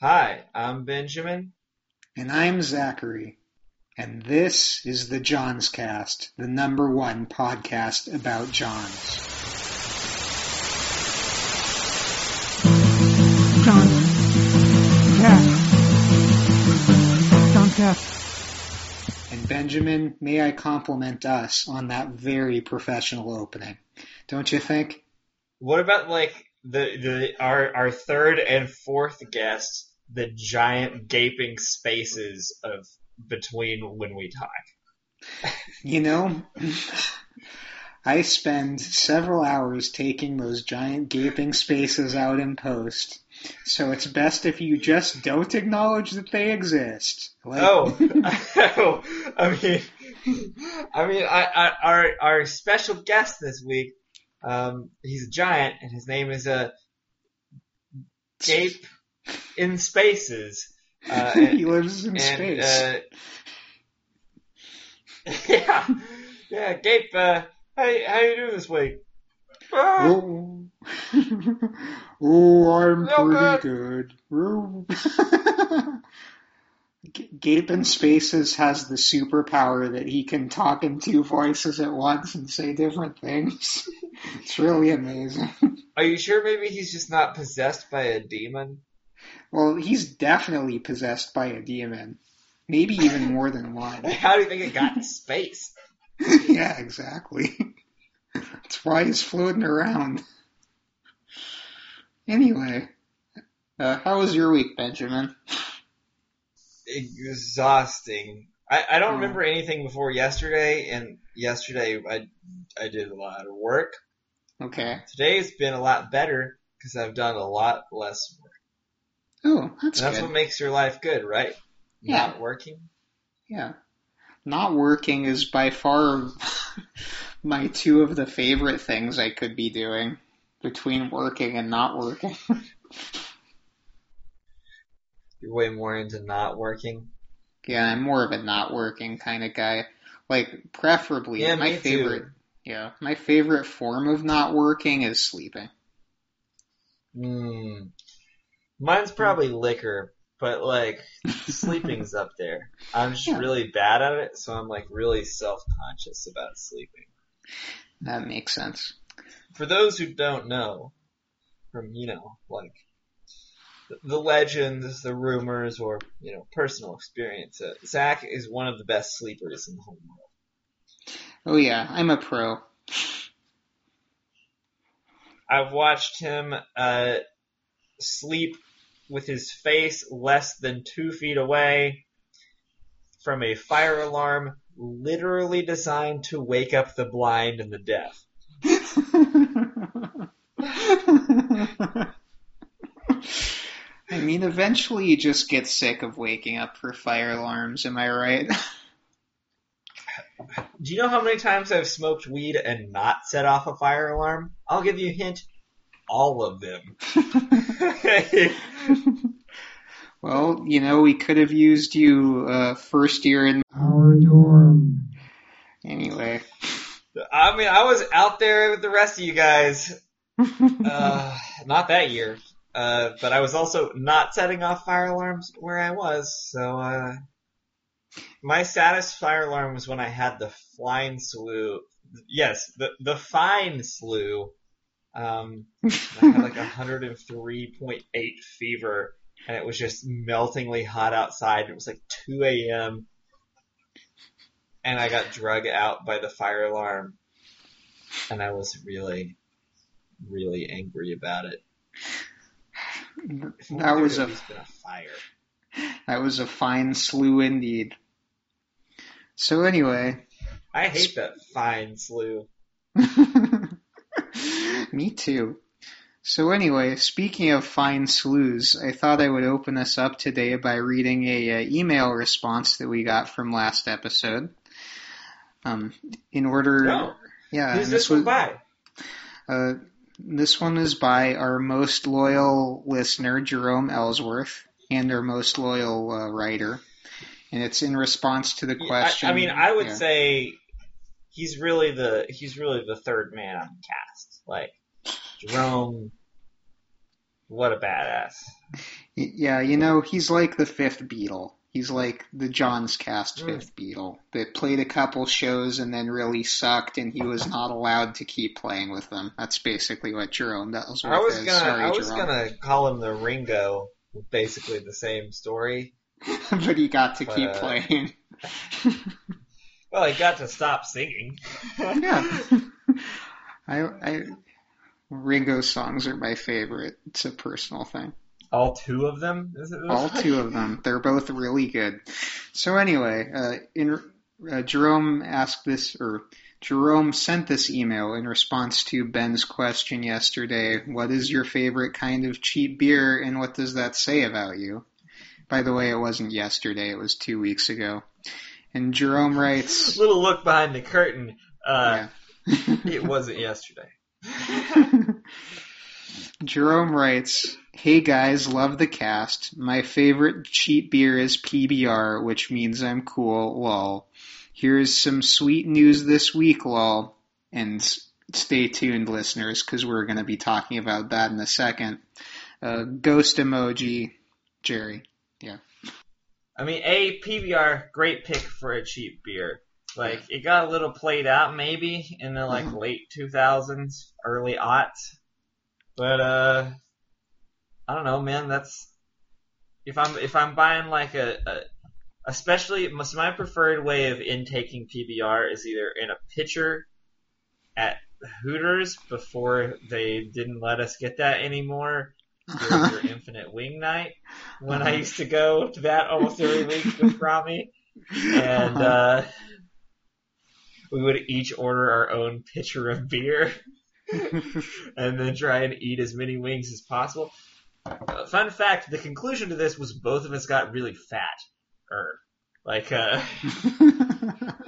Hi, I'm Benjamin. And I'm Zachary. And this is the Jawnzcast, the number one podcast about Johns. John Cast. John Cast. And Benjamin, may I compliment us on that very professional opening. Don't you think? What about like the the our our third and fourth guest the giant gaping spaces of between when we talk? You know, I spend several hours taking those giant gaping spaces out in post. So it's best if you just don't acknowledge that they exist. Like, Oh, oh, I mean, I mean, I, I, our our special guest this week, um, he's a giant, and his name is uh, Gape in Spaces. Uh, and, he lives in and, space. uh, yeah, yeah, Gape. Uh, how how you doing this week? Ah, Oh, oh I'm Real pretty good. Oh. Gape in Spaces has the superpower that he can talk in two voices at once and say different things. It's really amazing. Are you sure maybe he's just not possessed by a demon? Well, he's definitely possessed by a demon. Maybe even more than one. How do you think it got in space? yeah, exactly. That's why he's floating around. Anyway, uh, how was your week, Benjamin? Exhausting. I, I don't Hmm. remember anything before yesterday, and yesterday I I did a lot of work. Okay. Today's been a lot better because I've done a lot less work. Oh, that's And that's good. what makes your life good, right? Yeah. Not working. Yeah. Not working is by far my two of the favorite things I could be doing between working and not working. You're way more into not working. yeah, I'm more of a not working kind of guy. Like, preferably, Yeah, my favorite, too. yeah, my favorite form of not working is sleeping. Hmm. Mine's probably liquor, but like sleeping's up there. I'm just Yeah. really bad at it, so I'm like really self-conscious about sleeping. That makes sense. for those who don't know, from you know, like the, legends, the rumors, or you know, personal experience, uh, Zach is one of the best sleepers in the whole world. Oh yeah, I'm a pro. I've watched him uh, sleep with his face less than two feet away from a fire alarm, literally designed to wake up the blind and the deaf. I mean, eventually you just get sick of waking up for fire alarms, am I right? Do you know how many times I've smoked weed and not set off a fire alarm? I'll give you a hint. All of them. well, you know, we could have used you uh, first year in our dorm. Anyway. I mean, I was out there with the rest of you guys. Uh, not that year. Uh, but I was also not setting off fire alarms where I was, so, uh, my saddest fire alarm was when I had the flying slew. Yes, the, the fine slew. Um, I had like 103.8 fever, and it was just meltingly hot outside. It was like 2 a.m. And I got drug out by the fire alarm, and I was really, really angry about it. That was a at least been a fire. that was a fine slew indeed. So anyway, I hate that fine slew. Me too. So anyway, speaking of fine slews, I thought I would open us up today by reading a uh, email response that we got from last episode. Um, in order, No. yeah, Who's this one was- by? Uh, this one is by our most loyal listener, Jerome Ellsworth, and our most loyal uh, writer. And it's in response to the I, question. I mean, I would yeah. say he's really the he's really the third man on the cast. Like Jerome, What a badass. Yeah, you know, he's like the fifth Beatle. He's like the Jawnzcast Mm. fifth Beatle that played a couple shows and then really sucked, and he was not allowed to keep playing with them. That's basically what Jerome does I was his. gonna, Sorry, I was Jerome. gonna call him the Ringo. Basically the same story. but he got to keep Uh, playing. Well, he got to stop singing. yeah. I, I, Ringo's songs are my favorite. It's a personal thing. All two of them. Is it All two of them. They're both really good. So anyway, uh, in uh, Jerome asked this, or Jerome sent this email in response to Ben's question yesterday. What is your favorite kind of cheap beer, and what does that say about you? By the way, it wasn't yesterday; it was two weeks ago. And Jerome writes, Little look behind the curtain. Uh, yeah. It wasn't yesterday. Jerome writes, Hey guys, love the cast. My favorite cheap beer is PBR, which means I'm cool, lol. Here's some sweet news this week, lol. And stay tuned, listeners, because we're going to be talking about that in a second. Uh, ghost emoji, Jerry. Yeah. I mean, a PBR, great pick for a cheap beer. Like it got a little played out maybe in the like Mhm. late 2000s, early aughts, but uh, I don't know, man. That's if I'm if I'm buying like a, a especially my my preferred way of intaking PBR is either in a pitcher at Hooters before they didn't let us get that anymore during your infinite wing night when I used to go to that almost every week with Rami. And uh, we would each order our own pitcher of beer and then try and eat as many wings as possible. Uh, fun fact, the conclusion to this was both of us got really fat. Or, like, uh,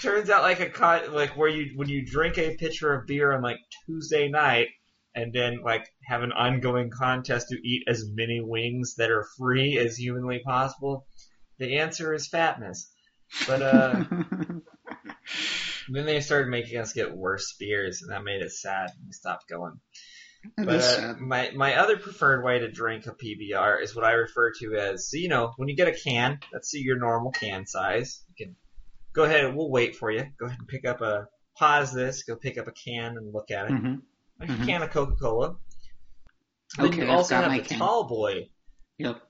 turns out like a con- like where you when you drink a pitcher of beer on like Tuesday night and then like have an ongoing contest to eat as many wings that are free as humanly possible, the answer is fatness. But uh then they started making us get worse beers and that made it sad. and We stopped going. But uh, my my other preferred way to drink a PBR is what I refer to as so you know when you get a can that's your normal can size. You can go ahead. We'll wait for you. Go ahead and pick up a pause this. Go pick up a can and look at it. Mhm. Like Mhm. a can of Coca Cola. Then Okay, you also got have my the can. tall boy. Yep.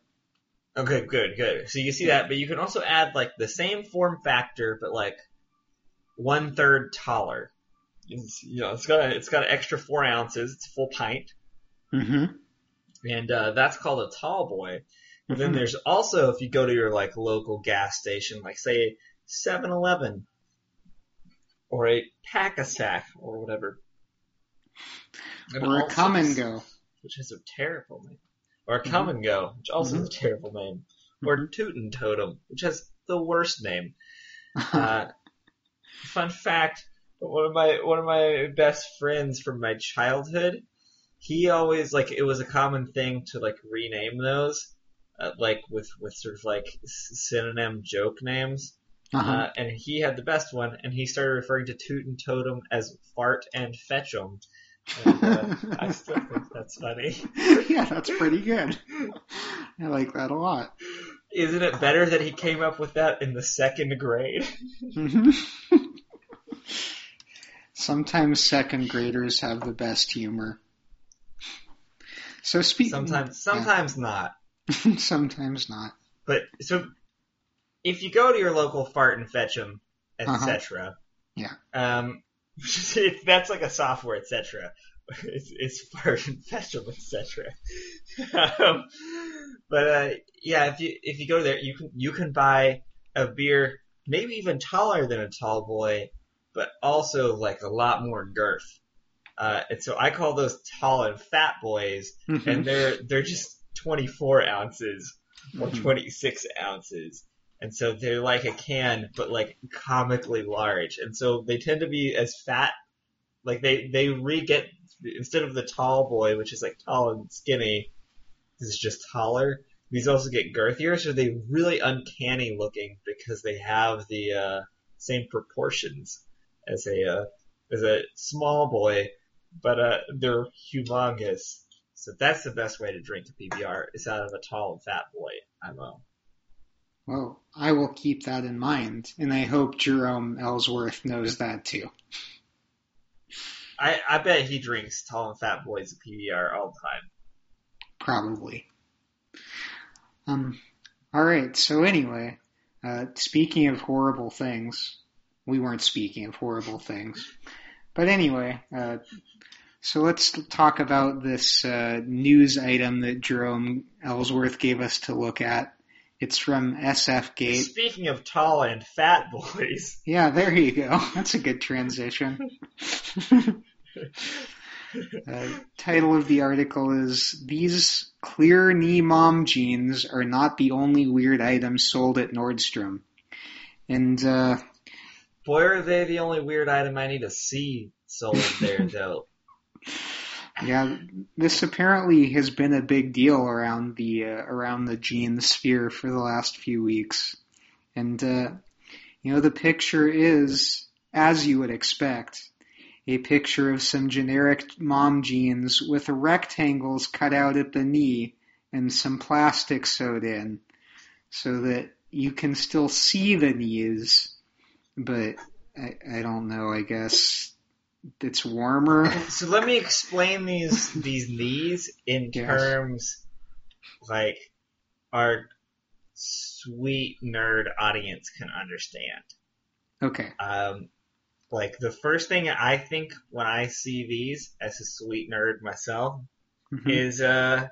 Okay, good, good. So you see that, but you can also add like the same form factor, but like one third taller. It's, you know, it's got a, it's got an extra four ounces. It's a full pint. hmm and uh, that's called a tall boy. But then Mhm. there's also if you go to your like local gas station, like say 7-Eleven or a Pack a Sack or whatever, And Or a Kum & Go. which is a terrible name, or a Kum & Go, which also is a terrible name, or Tootin' Totem, which has the worst name. Uh, fun fact: one of my one of my best friends from my childhood, he always like it was a common thing to like rename those, uh, like with with sort of like synonym joke names. uh-huh. Uh, and he had the best one, and he started referring to Toot and Totem as Fart and Fetch'em. And, uh, I still think that's funny. yeah, that's pretty good. I like that a lot. Isn't it better that he came up with that in the second grade? Mhm. Sometimes second graders have the best humor. So speak. Sometimes, sometimes not. sometimes not. But so, if you go to your local fart and fetch 'em, Uh-huh. etc. Yeah. Um, it, that's like a software, etc. It's, it's fart and fetch 'em, etc. um, but uh, yeah, if you if you go there, you can you can buy a beer maybe even taller than a tall boy, but also like a lot more girth. Uh, and so I call those tall and fat boys, Mhm. and they're they're just 24 ounces or Mhm. 26 ounces. And so they're like a can, but like comically large. And so they tend to be as fat, like they, they re-get, instead of the tall boy, which is like tall and skinny, this is just taller, these also get girthier, so they really uncanny looking because they have the, uh, same proportions as a, uh, as a small boy, but uh, they're humongous. So that's the best way to drink a PBR is out of a tall and fat boy. I know. Well, I will keep that in mind, and I hope Jerome Ellsworth knows that too. I, I bet he drinks tall and fat boys of PBR all the time. Probably. Um, alright, so anyway, uh, speaking of horrible things, we weren't speaking of horrible things. But anyway, uh, so let's talk about this uh, news item that Jerome Ellsworth gave us to look at. It's from SF Gate. Speaking of tall and fat boys, Yeah, there you go. That's a good transition. uh, title of the article is These clear knee mom jeans are not the only weird items sold at Nordstrom. And uh, boy, are they the only weird item I need to see sold there, though. yeah, this apparently has been a big deal around the uh, around the jeans sphere for the last few weeks. And uh, you know, the picture is as you would expect a picture of some generic mom jeans with rectangles cut out at the knee and some plastic sewed in so that you can still see the knees, but I, I don't know, I guess it's warmer. So let me explain these these knees in Yes. terms like our sweet nerd audience can understand. Okay. Um, like the first thing I think when I see these as a sweet nerd myself Mhm. is uh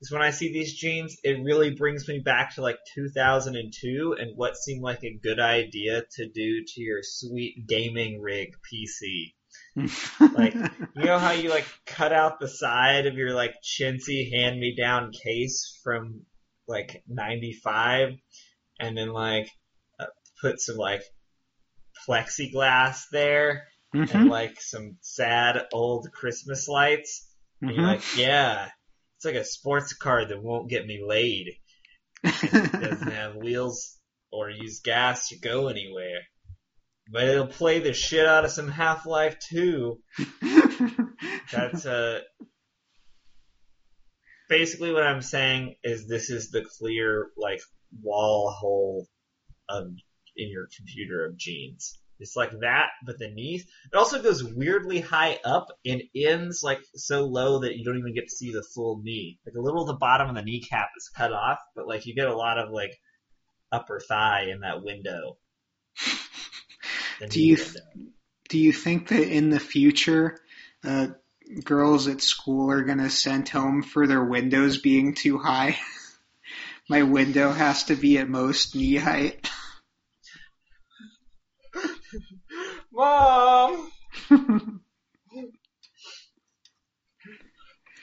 is when I see these jeans, it really brings me back to like 2002 and what seemed like a good idea to do to your sweet gaming rig PC. like, You know how you like cut out the side of your like chintzy hand me down case from like 95 and then like uh, put some like plexiglass there and Mhm. like some sad old Christmas lights. And you're Mhm. like, yeah, it's like a sports car that won't get me laid. It doesn't have wheels or use gas to go anywhere. But it'll play the shit out of some Half-Life 2. That's uh basically what I'm saying is this is the clear like wall hole of in your computer of jeans. It's like that, but the knees. It also goes weirdly high up and ends like so low that you don't even get to see the full knee. Like a little of the bottom of the kneecap is cut off, but like you get a lot of like upper thigh in that window. Do you- window. Do you think that in the future, uh, girls at school are going to send home for their windows being too high? My window has to be at most knee height. Mom!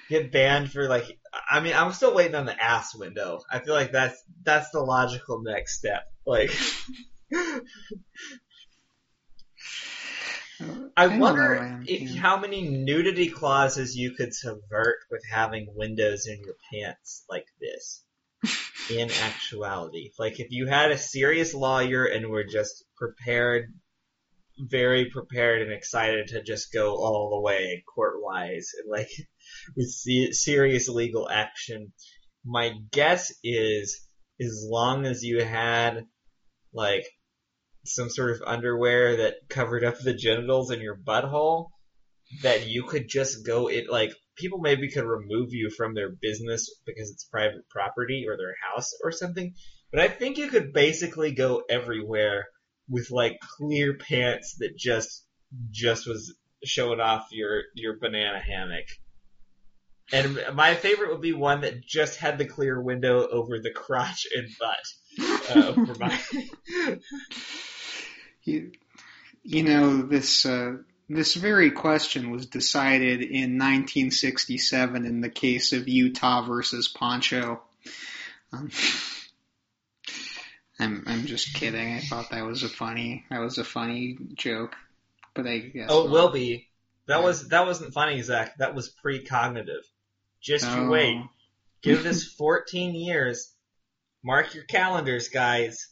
Get banned for like, I mean, I'm still waiting on the ass window. I feel like that's, that's the logical next step. Like, I, don't wonder if Yeah. how many nudity clauses you could subvert with having windows in your pants like this. In actuality, like if you had a serious lawyer and were just prepared, very prepared and excited to just go all the way court wise and like with serious legal action, my guess is as long as you had like some sort of underwear that covered up the genitals in your butthole, that you could just go it like people maybe could remove you from their business because it's private property or their house or something. But I think you could basically go everywhere with like clear pants that just just was showing off your your banana hammock. And my favorite would be one that just had the clear window over the crotch and butt. Uh, for my You, you know, this, uh, this very question was decided in 1967 in the case of Utah versus Poncho. Um, I'm, I'm just kidding. I thought that was a funny, that was a funny joke. But I guess. Oh, it not. will be. That Yeah. was that wasn't funny, Zach. That was precognitive. Just you Oh. wait. Give this 14 years. Mark your calendars, guys.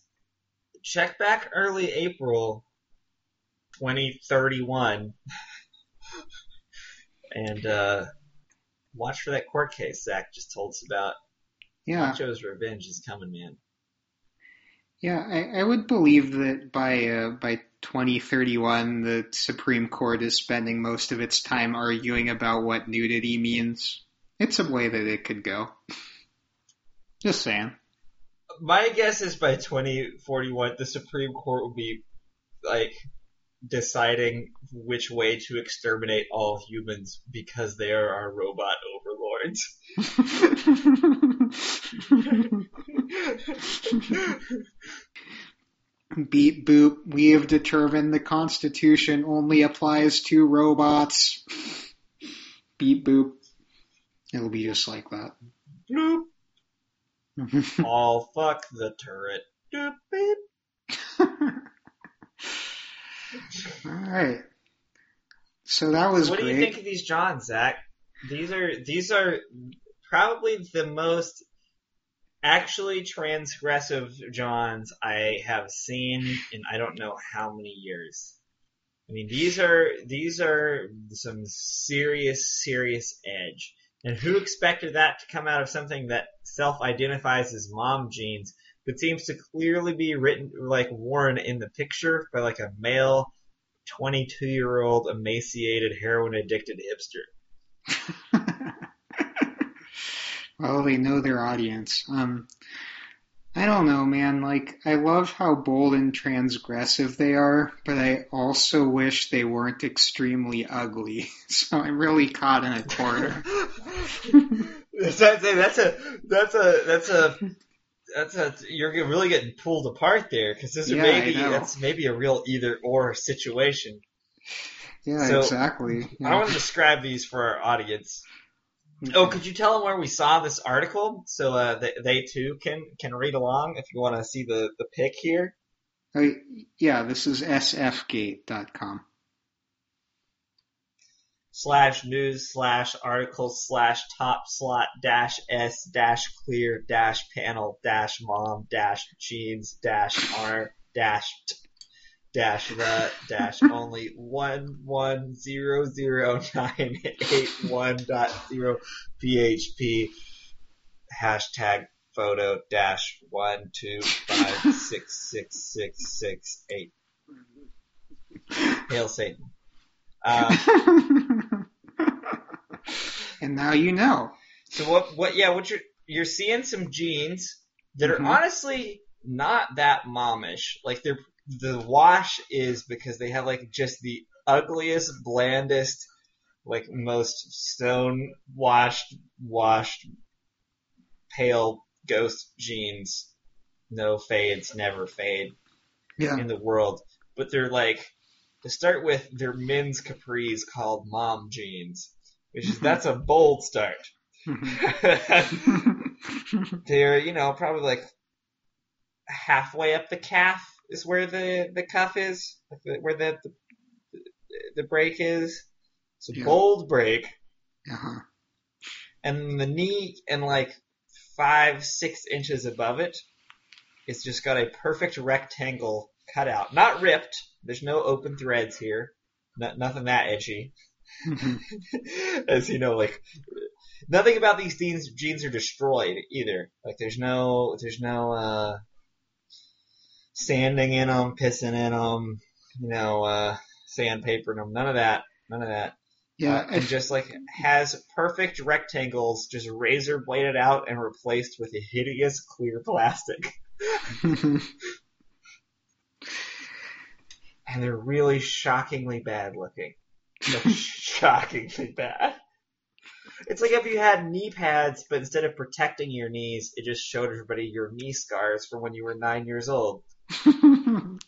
Check back early April 2031. and uh, watch for that court case Zach just told us about. Yeah, Macho's revenge is coming, man. Yeah. I, I would believe that by uh, by 2031, the Supreme Court is spending most of its time arguing about what nudity means. It's a way that it could go. Just saying. My guess is by 2041, the Supreme Court will be like deciding which way to exterminate all humans because they are our robot overlords. Beep boop. We have determined the Constitution only applies to robots. Beep boop. It'll be just like that. Bloop. All fuck the turret. Doop, beep. All right. So that was What great. do you think of these Johns, Zach? These are these are probably the most actually transgressive Johns I have seen in I don't know how many years. I mean, these are these are some serious, serious edge. And who expected that to come out of something that self-identifies as mom jeans, but seems to clearly be written like worn in the picture by like a male, 22-year-old emaciated heroin-addicted hipster. well, they know their audience. Um, I don't know, man. Like, I love how bold and transgressive they are, but I also wish they weren't extremely ugly. So I'm really caught in a corner. that's a that's a that's a that's a that's a you're really getting pulled apart there because this Yeah, may be that's maybe a real either or situation. Yeah, So, exactly. I want to describe these for our audience. Oh, could you tell them where we saw this article so uh, they, they too can can read along if you want to see the the pic here? Oh, yeah, this is sfgate.com. slash news slash article slash top slot dash s dash clear dash panel dash mom dash jeans dash r dash t dash the dash only one one zero zero nine eight one dot zero php hashtag photo dash one two five six six six six eight hail satan um, and now you know. So what? What? Yeah, what you're you're seeing some jeans that are Mhm. honestly not that momish. Like they're the wash is because they have like just the ugliest, blandest, like most stone washed, washed, pale ghost jeans. No fades, never fade Yeah. in the world. But they're like to start with, they're men's capris called mom jeans, which is that's a bold start. they're you know probably like halfway up the calf is where the the cuff is where the, the the break is so Yeah. bold break uh-huh. and the knee and like five six inches above it it's just got a perfect rectangle cut out not ripped there's no open threads here no, nothing that edgy Mhm. as you know, like nothing about these jeans jeans are destroyed either. Like there's no there's no uh sanding in them, pissing in them, you know, uh sandpapering them. None of that. None of that. Yeah, Uh, and just like has perfect rectangles, just razor bladed out and replaced with a hideous clear plastic. And they're really shockingly bad looking. Shockingly bad. It's like if you had knee pads, but instead of protecting your knees, it just showed everybody your knee scars from when you were nine years old.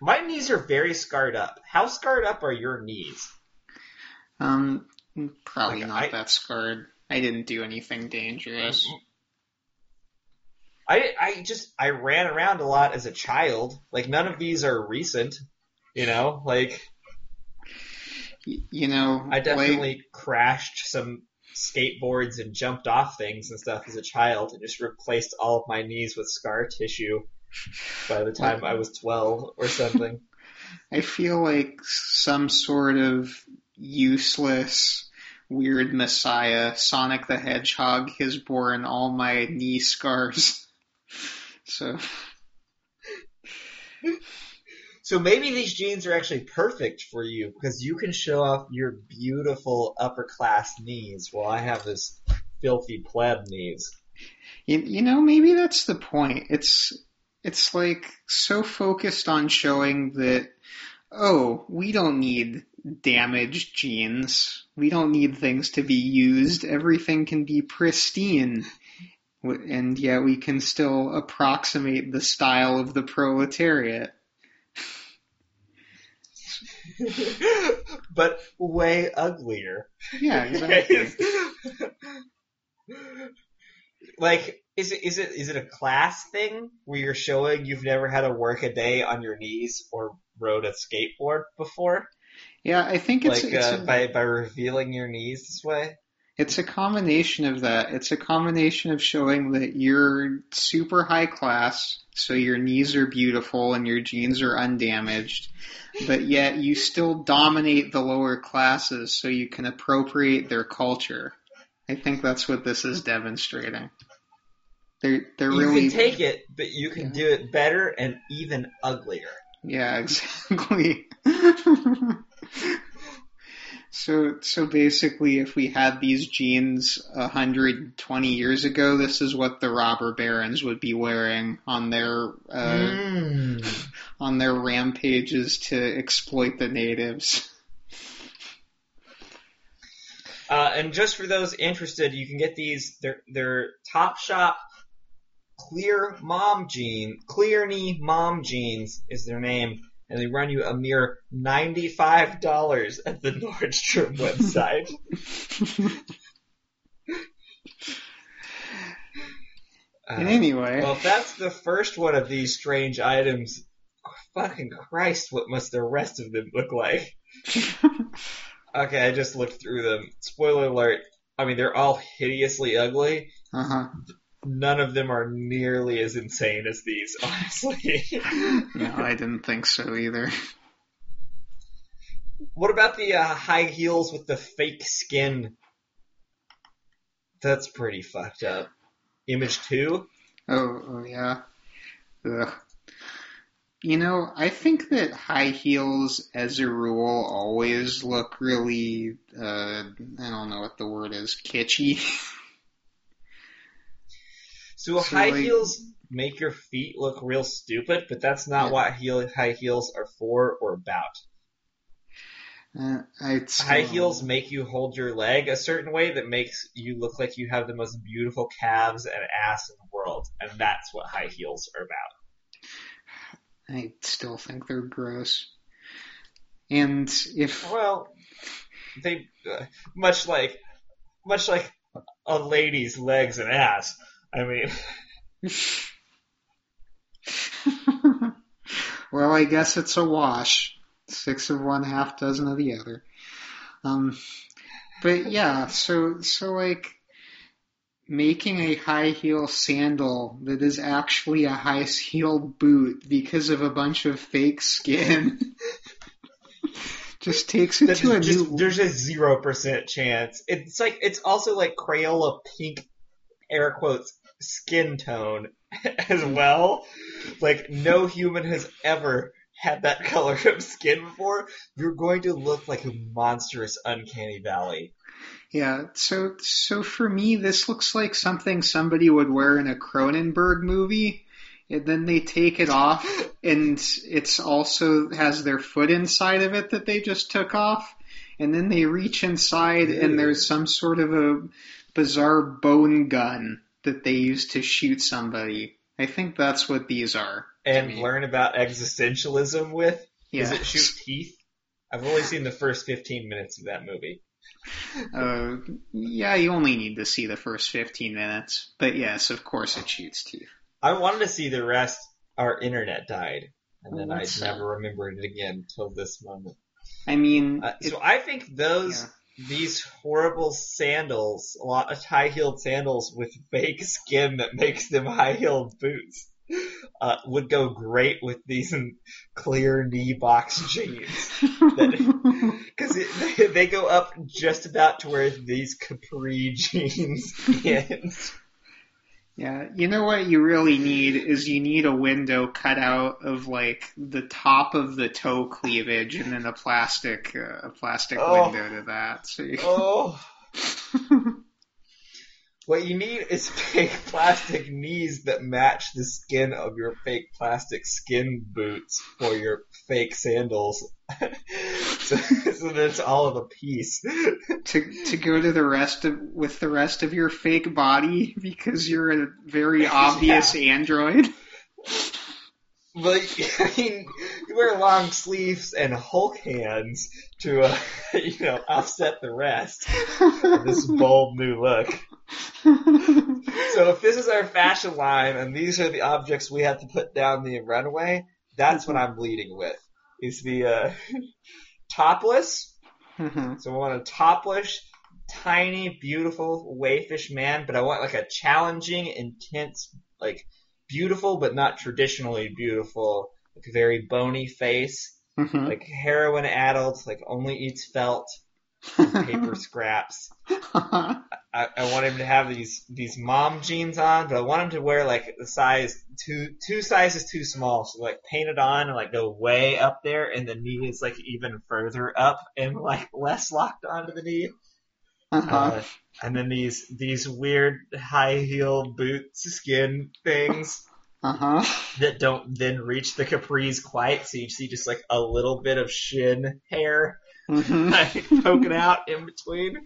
My knees are very scarred up. How scarred up are your knees? um, probably Like, not I- that scarred. I didn't do anything dangerous. I, I just, I ran around a lot as a child. Like none of these are recent. You know, like You know, I like- definitely crashed some skateboards and jumped off things and stuff as a child and just replaced all of my knees with scar tissue by the time I was 12 or something. I feel like some sort of useless, weird messiah, Sonic the Hedgehog, has borne all my knee scars. so, So maybe these jeans are actually perfect for you because you can show off your beautiful upper class knees while I have this filthy pleb knees. you, you know, maybe that's the point. It's, it's like so focused on showing that, oh, we don't need damaged jeans. We don't need things to be used. Everything can be pristine. And yet we can still approximate the style of the proletariat. but way uglier. Yeah, exactly. like, is it is it is it a class thing where you're showing you've never had to work a day on your knees or rode a skateboard before? yeah, I think it's, like it's, uh, a, by by revealing your knees this way. it's a combination of that. It's a combination of showing that you're super high class, so your knees are beautiful and your jeans are undamaged, but yet you still dominate the lower classes so you can appropriate their culture. I think that's what this is demonstrating. They're they're You really can take it, but you can Yeah. do it better and even uglier. Yeah, exactly. so so basically if we had these jeans 120 years ago, this is what the robber barons would be wearing on their uh, Mm. on their rampages to exploit the natives. Uh, and just for those interested, you can get these. They're they're Topshop Clear Mom Jean, Clear Knee Mom Jeans is their name, and they run you a mere ninety five dollars at the Nordstrom website. Uh, anyway, well, if that's the first one of these strange items, fucking Christ, what must the rest of them look like? Okay, I just looked through them. Spoiler alert. I mean, they're all hideously ugly. uh-huh. None of them are nearly as insane as these, honestly. No, I didn't think so either. what about the uh, high heels with the fake skin? That's pretty fucked up. Image 2? Oh, oh yeah. Ugh. You know, I think that high heels, as a rule, always look really, uh, I don't know what the word is, kitschy. So, So, high like- heels make your feet look real stupid, but that's not Yeah. what heel, high heels are for or about. Uh, High heels make you hold your leg a certain way that makes you look like you have the most beautiful calves and ass in the world, and that's what high heels are about. I still think they're gross. And if, Well, they uh, much like much like a lady's legs and ass. I mean, well, I guess it's a wash. Six of one, half dozen of the other. Um, but yeah, so so like making a high heel sandal that is actually a high heel boot because of a bunch of fake skin just takes it to a just, new. there's a zero percent chance. It's like it's also like Crayola pink, air quotes, skin tone as well. Like no human has ever had that color of skin before. You're going to look like a monstrous uncanny valley. Yeah, so so for me, this looks like something somebody would wear in a Cronenberg movie, and then they take it off, and it's also has their foot inside of it that they just took off, and then they reach inside, and there's some sort of a bizarre bone gun that they use to shoot somebody. I think that's what these are. And learn about existentialism with. Does it shoot teeth? I've only seen the first 15 minutes of that movie. Uh, yeah, you only need to see the first 15 minutes, but yes, of course it shoots teeth. I wanted to see the rest. Our internet died, and then Oh, I never remembered it again till this moment. I mean, Uh, it- so I think those yeah. these horrible sandals, a lot of high heeled sandals with fake skin that makes them high heeled boots, uh, would go great with these clear knee box jeans because they, they go up just about to where these capri jeans end. Yeah, you know what you really need is you need a window cut out of like the top of the toe cleavage and then a plastic uh, a plastic Oh. window to that. So you, Oh. What you need is fake plastic knees that match the skin of your fake plastic skin boots for your fake sandals. so, so that it's all of a piece. to to go to the rest of with the rest of your fake body because you're a very obvious android. But I mean, you wear long sleeves and Hulk hands to, uh, you know, offset the rest of this bold new look. So if this is our fashion line and these are the objects we have to put down the runway, that's what I'm leading with. Is the uh, topless. Mhm. So I want a topless, tiny, beautiful wayfish man, but I want like a challenging, intense, like beautiful but not traditionally beautiful, like very bony face, Mhm. like heroin addled, like only eats felt, paper scraps. I, I want him to have these these mom jeans on, but I want him to wear like the size two two sizes too small, so like paint it on and like go way up there, and the knee is like even further up and like less locked onto the knee. Uh-huh. Uh, and then these these weird high heel boot skin things Uh-huh. that don't then reach the capris quite, so you see just like a little bit of shin hair Mhm. like poking out in between.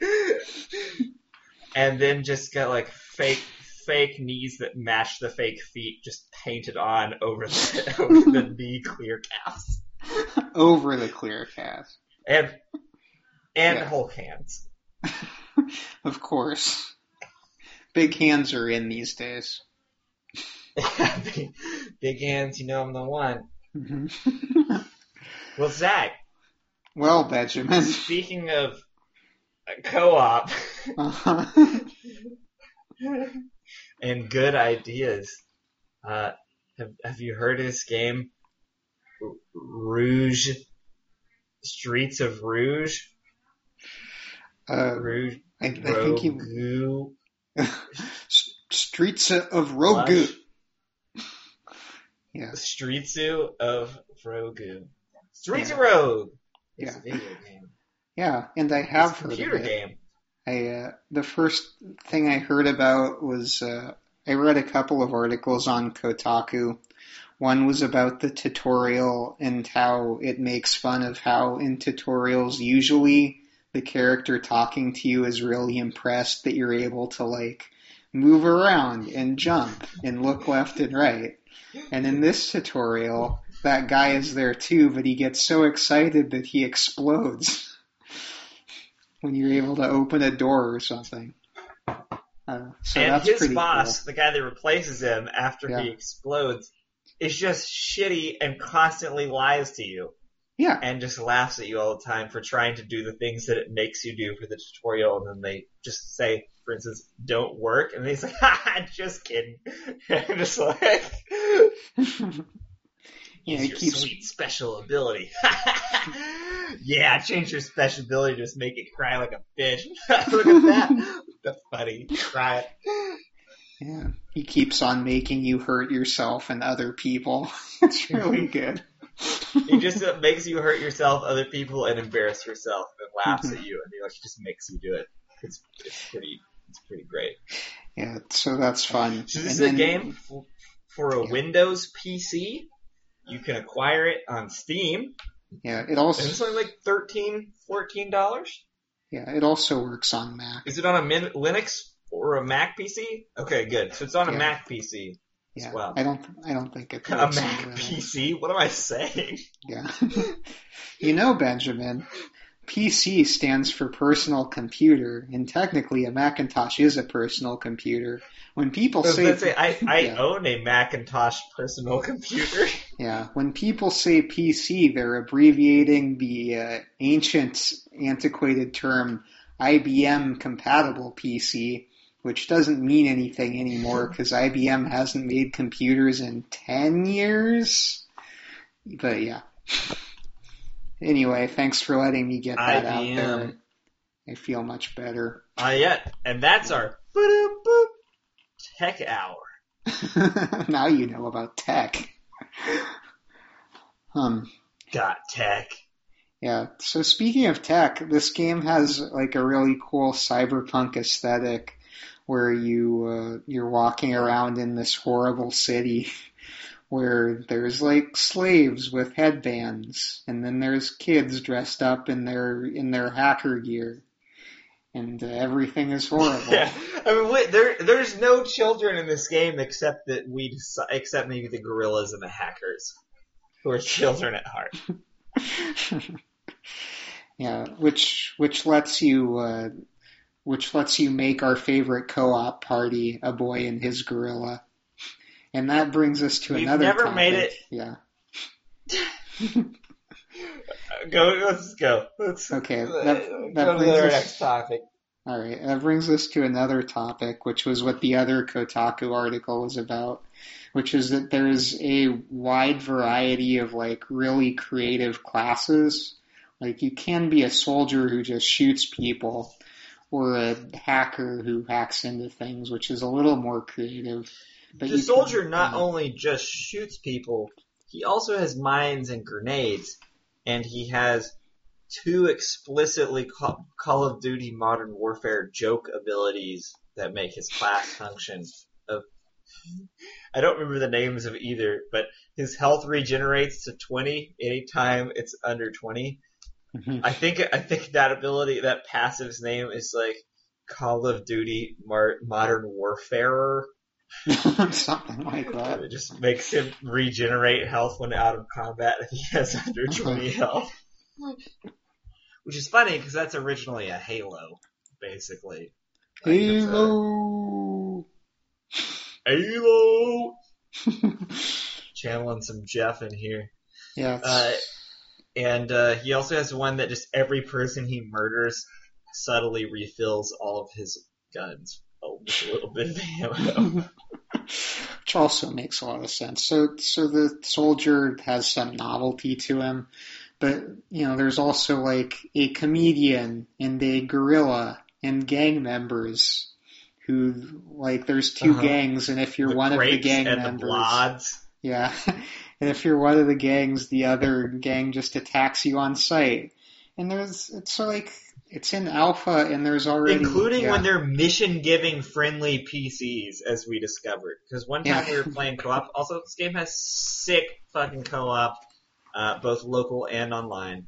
And then just got like fake fake knees that match the fake feet just painted on over the over the knee clear calves. Over the clear cast. And and Yeah. Hulk hands. of course. Big hands are in these days. big, big hands, you know I'm the one. Mhm. Well Zach, well, Benjamin. speaking of co-op Uh-huh. and good ideas, uh, have, have you heard of this game? Rouge, Streets of Rouge? Uh, Rouge, I, I think you Streets of Rogu. Flush. Yeah. Streetsu of Rogu. Streets Yeah. of Rogue! It's Yeah. a video game. Yeah, and I have it's a heard computer game. I uh, the first thing I heard about was uh, I read a couple of articles on Kotaku. One was about the tutorial and how it makes fun of how in tutorials usually the character talking to you is really impressed that you're able to like move around and jump and look left and right. And in this tutorial, that guy is there too, but he gets so excited that he explodes when you're able to open a door or something. Uh, so and his boss, the guy that replaces him after he explodes, is just shitty and constantly lies to you. Yeah, and just laughs at you all the time for trying to do the things that it makes you do for the tutorial, and then they just say, for instance, "Don't work," and he's like, "Ha, just kidding," and just like, "Use it your keeps sweet special ability." yeah, change your special ability to just make it cry like a fish. Look at that. That's funny. Cry it. yeah, he keeps on making you hurt yourself and other people. it's really good. He just uh, makes you hurt yourself, other people, and embarrass yourself, and laughs Mhm. at you, and he like just makes you do it. It's it's pretty it's pretty great. Yeah, so that's fun. So this And is a game f- for a Yeah. Windows PC. You can acquire it on Steam, Yeah, it and also it's only like thirteen, fourteen dollars. yeah it also works on Mac. Is it on a Min- Linux or a Mac PC? Okay, good. So it's on a Mac PC. Yeah, well. I don't I don't think it A Mac PC? What am I saying? Yeah. you know, Benjamin, PC stands for personal computer, and technically a Macintosh is a personal computer. When people I say, say I, I Yeah. own a Macintosh personal computer. yeah, when people say PC, they're abbreviating the uh, ancient, antiquated term IBM compatible PC, which doesn't mean anything anymore because IBM hasn't made computers in 10 years. But yeah. Anyway, thanks for letting me get that out there. I feel much better. Uh, yeah, and that's our tech hour. now you know about tech. Um, Got tech. yeah. So speaking of tech, this game has like a really cool cyberpunk aesthetic where you uh, you're walking around in this horrible city where there's like slaves with headbands and then there's kids dressed up in their in their hacker gear and uh, everything is horrible. Yeah, I mean, wait, there, there's no children in this game except that we, except maybe the gorillas and the hackers, who are children at heart. Yeah, which which lets you uh, which lets you make our favorite co-op party a boy and his gorilla, and that brings us to We've another. never topic. made it. Yeah. Go, let's go. Let's Okay, that- that go to brings our us- next topic. All right, that brings us to another topic, which was what the other Kotaku article was about, which is that there's a wide variety of like really creative classes. Like you can be a soldier who just shoots people, or a hacker who hacks into things, which is a little more creative. But The soldier can- not yeah. only just shoots people, he also has mines and grenades, and he has two explicitly Ca- Call of Duty Modern Warfare joke abilities that make his class function. Of, I don't remember the names of either, but his health regenerates to 20 anytime it's under 20. Mhm. I think I think that ability, that passive's name is like Call of Duty Mar- Modern Warfare. something like that. It just makes him regenerate health when out of combat if he has under 20 health. Which is funny because that's originally a Halo, basically. Like, it's a- Halo. Halo! Channeling some Jeff in here. yeah, Uh, and uh, he also has one that just every person he murders subtly refills all of his guns. Oh, just a little bit of ammo. Which also makes a lot of sense. So, so the soldier has some novelty to him, but you know, there's also like a comedian and a gorilla and gang members who like there's 2 Uh-huh. gangs, and if you're the one of the gang members, the yeah, and if you're one of the gangs, the other gang just attacks you on sight. And there's it's like it's in alpha, and there's already Including yeah. when they're mission giving friendly PCs, as we discovered. Because one time Yeah. we were playing co op. Also, this game has sick fucking co op, uh, both local and online.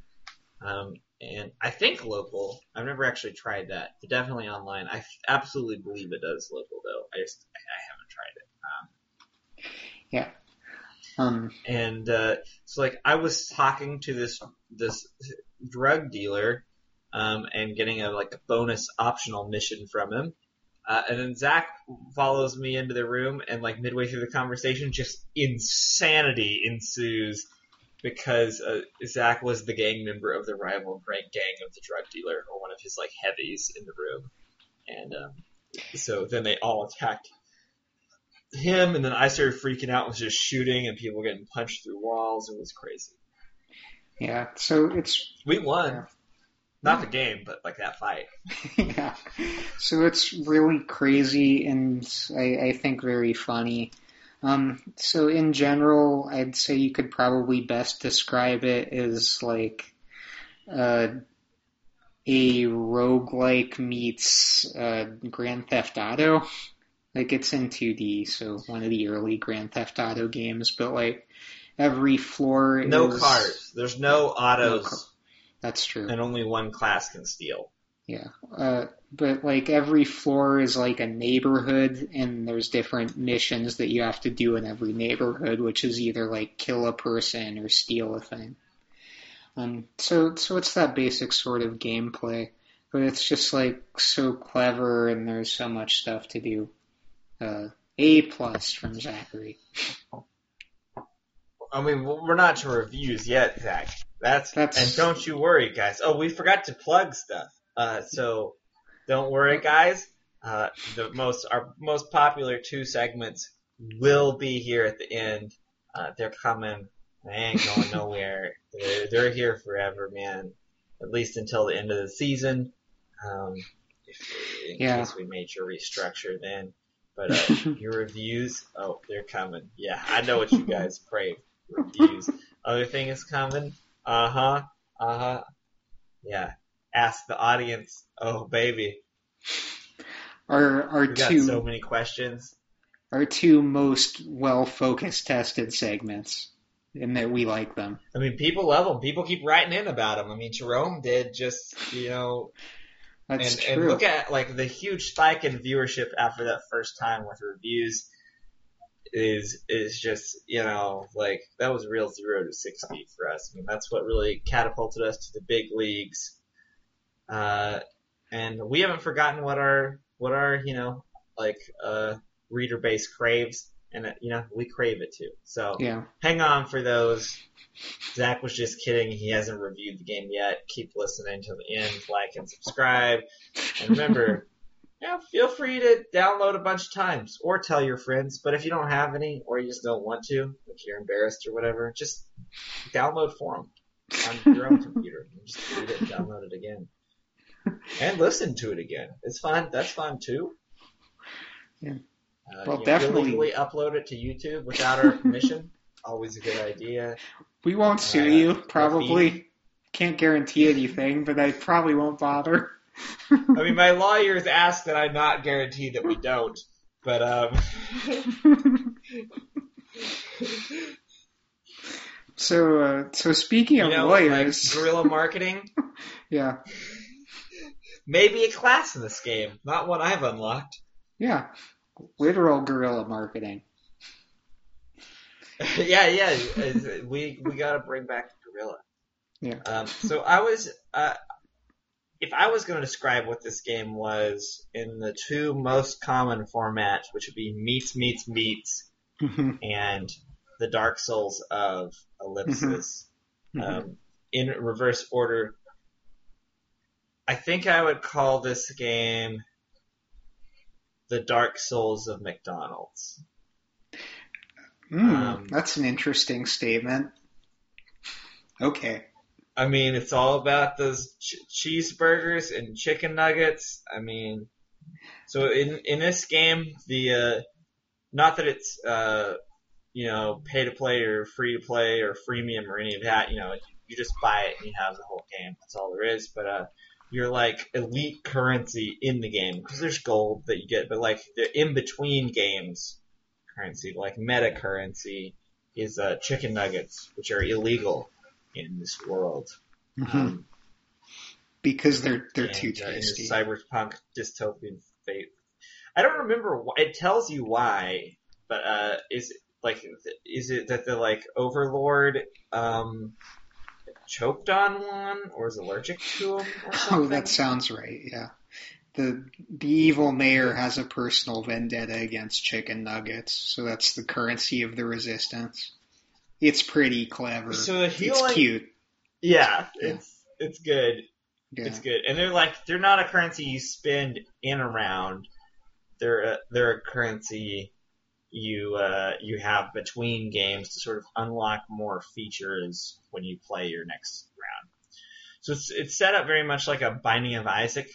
Um, and I think local. I've never actually tried that, but definitely online. I absolutely believe it does local, though. I just I, I haven't tried it. um and uh, so like I was talking to this this drug dealer, um, and getting a like a bonus optional mission from him. Uh, and then Zach follows me into the room, and like midway through the conversation, just insanity ensues because uh, Zach was the gang member of the rival rank gang of the drug dealer, or one of his like heavies in the room, and um, so then they all attacked him, and then I started freaking out, and was just shooting, and people getting punched through walls. It was crazy. yeah. So it's We won, Yeah. Not the game, but like that fight. yeah. So it's really crazy and I, I think very funny. Um, so in general, I'd say you could probably best describe it as like uh, a roguelike meets uh, Grand Theft Auto. Like it's in 2D, so one of the early Grand Theft Auto games, but like every floor No is cars. There's no autos, car- That's true. and only one class can steal. Yeah, uh, but like every floor is like a neighborhood, and there's different missions that you have to do in every neighborhood, which is either like kill a person or steal a thing. Um, so so it's that basic sort of gameplay, but it's just like so clever, and there's so much stuff to do. Uh, a plus from Zachary. I mean, we're not to reviews yet, Zach. That's, That's- and don't you worry, guys. Oh, we forgot to plug stuff. Uh, so don't worry, guys. Uh, the most our most popular two segments will be here at the end. Uh, they're coming. They ain't going nowhere. they're, they're here forever, man. At least until the end of the season. Um, if, in Yeah. case we made your restructure then. But uh, your reviews, oh, they're coming. Yeah, I know what you guys crave. Reviews. Other thing is coming. Uh huh. Uh huh. Yeah. Ask the audience. Oh, baby. Our our We got two so many questions. our two most well focused tested segments, and that we like them. I mean, people love them. People keep writing in about them. I mean, Jerome did just, you know, That's and, true. and look at like the huge spike in viewership after that first time with reviews is is just you know like that was real zero to sixty for us. I mean, that's what really catapulted us to the big leagues. Uh, and we haven't forgotten what our what our you know like uh reader base craves, and uh, you know we crave it too. So yeah. hang on for those. Zach was just kidding. He hasn't reviewed the game yet. Keep listening to the end, like and subscribe. And remember, yeah, feel free to download a bunch of times or tell your friends. But if you don't have any or you just don't want to, if you're embarrassed or whatever, just download for them on your own computer. And just read it and download it again. And listen to it again. It's fine. That's fine too. Yeah. Uh, Well, definitely- illegally upload it to YouTube without our permission. Always a good idea. We won't sue Uh, you, probably. Can't guarantee anything, but I probably won't bother. I mean, my lawyers ask that I not guarantee that we don't, but um, so, uh, so speaking you of know, like lawyers, guerrilla marketing, yeah, maybe a class in this game, not one I've unlocked. yeah, literal guerrilla marketing. yeah, yeah, we we gotta bring back gorilla. Yeah. Um, so I was, uh, if I was going to describe what this game was in the two most common formats, which would be meets, meets, meets, Mhm, and the Dark Souls of Ellipsis. mhm. um, in reverse order. I think I would call this game the Dark Souls of McDonald's. Mm, um, that's an interesting statement. Okay. I mean, it's all about those ch- cheeseburgers and chicken nuggets. I mean, so in in this game, the uh, not that it's uh, you know pay to play or free to play or freemium or any of that. You know, you just buy it and you have the whole game. That's all there is. But uh, you're like elite currency in the game because there's gold that you get, but like the in between games currency, like meta currency, is uh, chicken nuggets, which are illegal in this world. Mhm. Um, because they're they're and, too uh, in this cyberpunk dystopian fate. I don't remember. It tells you why, but uh, is it like is it that the like overlord um choked on one or is allergic to him Oh, that sounds right. Yeah. The the evil mayor has a personal vendetta against chicken nuggets, so that's the currency of the resistance. It's pretty clever. So it's healing, cute. yeah, Yeah. it's it's good. Yeah. It's good, and they're like they're not a currency you spend in a round. They're a, they're a currency you uh, you have between games to sort of unlock more features when you play your next round. So it's it's set up very much like a Binding of Isaac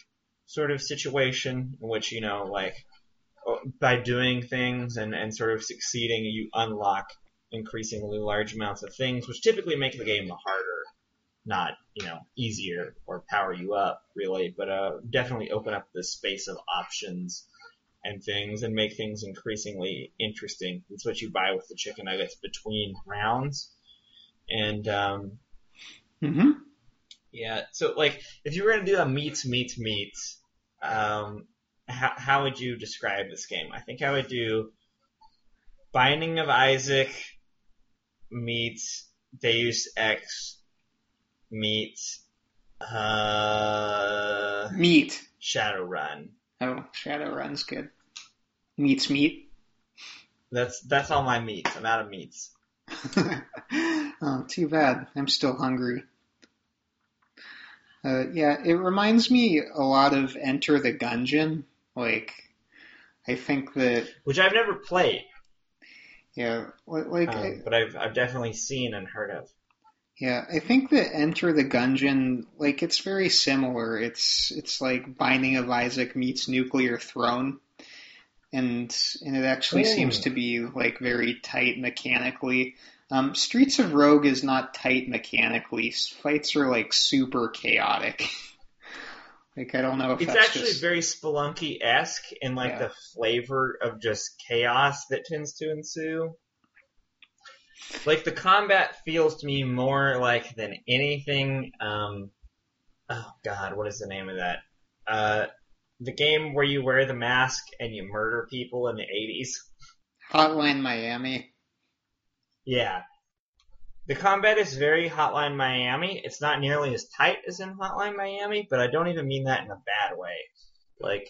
sort of situation, in which you know like by doing things and and sort of succeeding, you unlock increasingly large amounts of things, which typically make the game harder not you know easier or power you up really, but uh, definitely open up the space of options and things and make things increasingly interesting. It's what you buy with the chicken nuggets between rounds, and um, hmm yeah. So like if you were gonna do a meets meets meets, um, how how would you describe this game? I think I would do Binding of Isaac meets Deus Ex meets uh Meat. Shadowrun. Oh, Shadowrun's good. Meats meat. That's that's all my meats. I'm out of meats. oh, too bad. I'm still hungry. Uh, yeah, it reminds me a lot of Enter the Gungeon, Like, I think that which I've never played, yeah, li- like um, I, but I've I've definitely seen and heard of. yeah, I think that Enter the Gungeon, like it's very similar. It's it's like Binding of Isaac meets Nuclear Throne, and and it actually Hmm. seems to be like very tight mechanically. Um, Streets of Rogue is not tight mechanically. Fights are like super chaotic. like I don't know if It's actually just very Spelunky esque in like Yeah. the flavor of just chaos that tends to ensue. Like the combat feels to me more like than anything. Um, oh God, what is the name of that? Uh, the game where you wear the mask and you murder people in the eighties. Hotline Miami. Yeah. The combat is very Hotline Miami. It's not nearly as tight as in Hotline Miami, but I don't even mean that in a bad way. Like,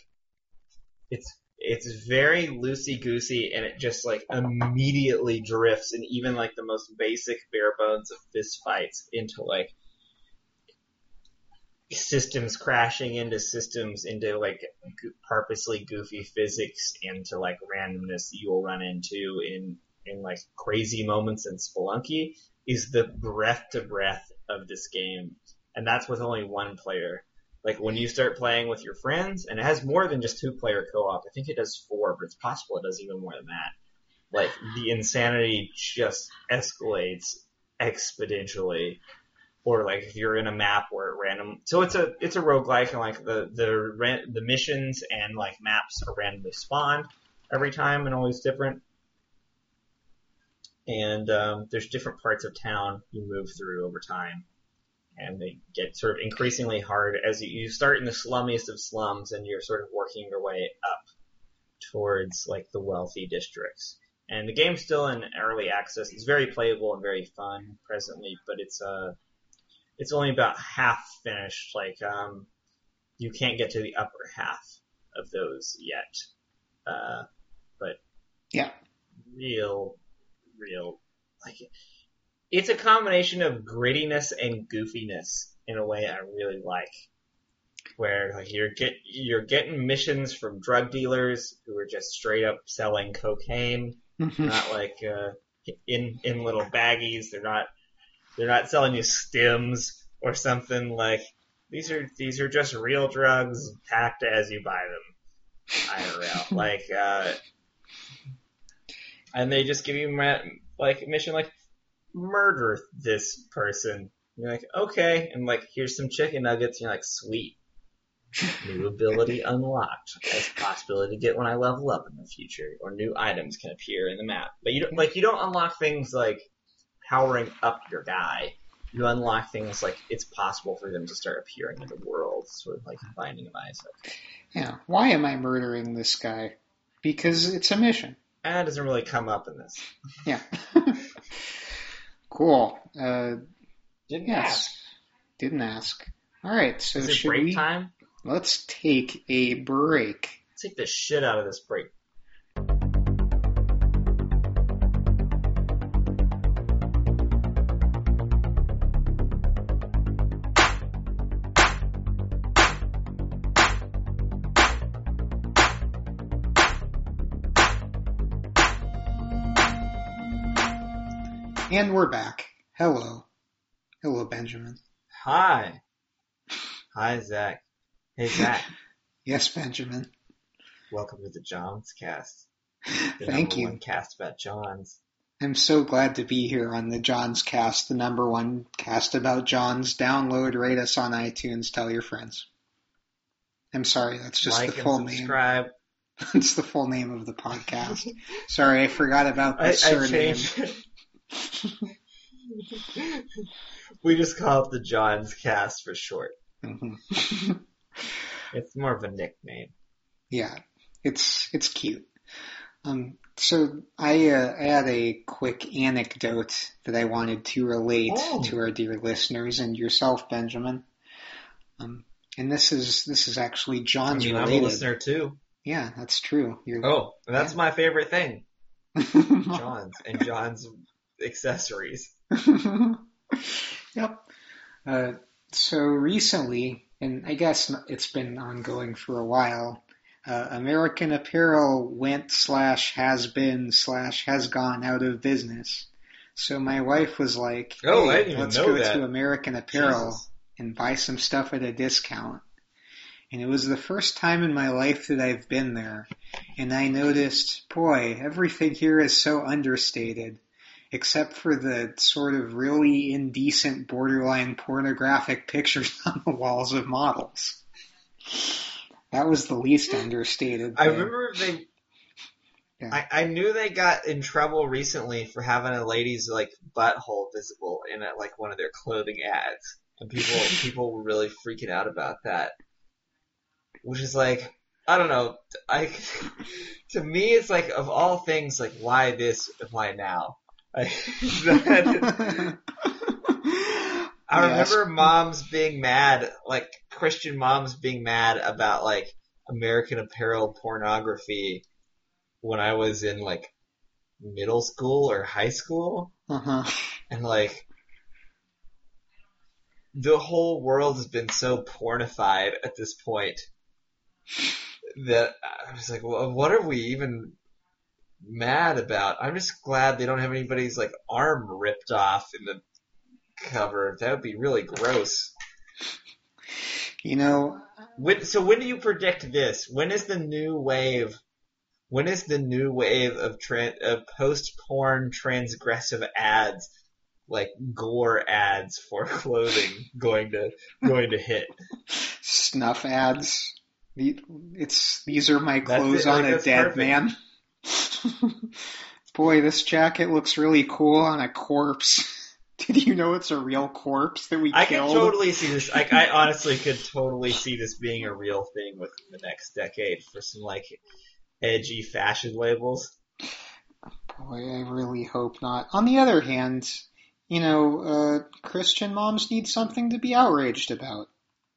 it's it's very loosey goosey, and it just like immediately drifts, and even like the most basic bare bones of fist fights into like systems crashing into systems into like purposely goofy physics into like randomness you will run into in in like crazy moments in Spelunky is the breath to breath of this game. And that's with only one player. Like when you start playing with your friends, and it has more than just two player co-op. I think it does four, but it's possible it does even more than that. Like the insanity just escalates exponentially. Or like if you're in a map where it random, so it's a it's a roguelike and like the the the missions and like maps are randomly spawned every time and always different and um, there's different parts of town you move through over time, and they get sort of increasingly hard as you, you start in the slummiest of slums, and you're sort of working your way up towards like the wealthy districts. And the game's still in early access. It's very playable and very fun presently, but it's uh it's only about half finished. Like um, you can't get to the upper half of those yet. Uh, but Yeah. real real like it's a combination of grittiness and goofiness in a way I really like. Where like you're get you're getting missions from drug dealers who are just straight up selling cocaine, not like uh, in in little baggies. They're not they're not selling you stims or something like these are these are just real drugs packed as you buy them. IRL like uh, and they just give you ma- like a mission like murder this person. You're like, okay, and like here's some chicken nuggets. And you're like, sweet, new ability unlocked. As a possibility to get when I level up in the future, or new items can appear in the map. But you don't like you don't unlock things like powering up your guy. You unlock things like it's possible for them to start appearing in the world, sort of like Binding of Isaac. yeah. Why am I murdering this guy? Because it's a mission. That doesn't really come up in this. Yeah. cool. Uh, Didn't yes. ask. Didn't ask. All right. So Is it should break we? time? Let's take a break. Take the shit out of this break. And we're back. Hello. Hello, Benjamin. Hi. Hi, Zach. Hey, Zach. Yes, Benjamin. Welcome to the Jawnzcast. The Thank you. One cast about Johns. I'm so glad to be here on the Jawnzcast, the number one cast about Johns. Download, rate us on iTunes, tell your friends. I'm sorry, that's just like the full name. That's the full name of the podcast. sorry, I forgot about the I, I surname. changed it. we just call it the Jawnzcast for short. Mhm. It's more of a nickname. yeah, it's it's cute. Um, so I uh, I had a quick anecdote that I wanted to relate Oh. to our dear listeners and yourself, Benjamin. Um, and this is this is actually I John's mean, I'm a related. listener too. Yeah, that's true. You're Oh, that's Yeah. my favorite thing. Johns and Johns accessories. yep. Uh, so recently, and I guess it's been ongoing for a while, uh, American Apparel went slash has been slash has gone out of business. So my wife was like, Oh, I didn't let's go that. to American Apparel Jesus. and buy some stuff at a discount." And it was the first time in my life that I've been there, and I noticed, boy, everything here is so understated, except for the sort of really indecent, borderline pornographic pictures on the walls of models. That was the least understated. I thing. remember they. Yeah. I, I knew they got in trouble recently for having a lady's like butthole visible in a, like one of their clothing ads, and people people were really freaking out about that. Which is like I don't know. I to me it's like of all things like why this why now. I, that- I Yes. remember moms being mad, like Christian moms being mad about like American Apparel pornography when I was in like middle school or high school, Uh-huh. and like the whole world has been so pornified at this point that I was like, well, what are we even mad about? I'm just glad they don't have anybody's like arm ripped off in the cover. That would be really gross. You know, When, so when do you predict this? When is the new wave? When is the new wave of, tran of post-porn transgressive ads, like gore ads for clothing, going to going to hit? snuff ads. It's these are my clothes on like, a dead perfect. man. Boy, this jacket looks really cool on a corpse. Did you know it's a real corpse that we I can killed? totally see this. Like, I honestly could totally see this being a real thing within the next decade for some like edgy fashion labels. Boy, I really hope not. On the other hand, you know, uh, Christian moms need something to be outraged about.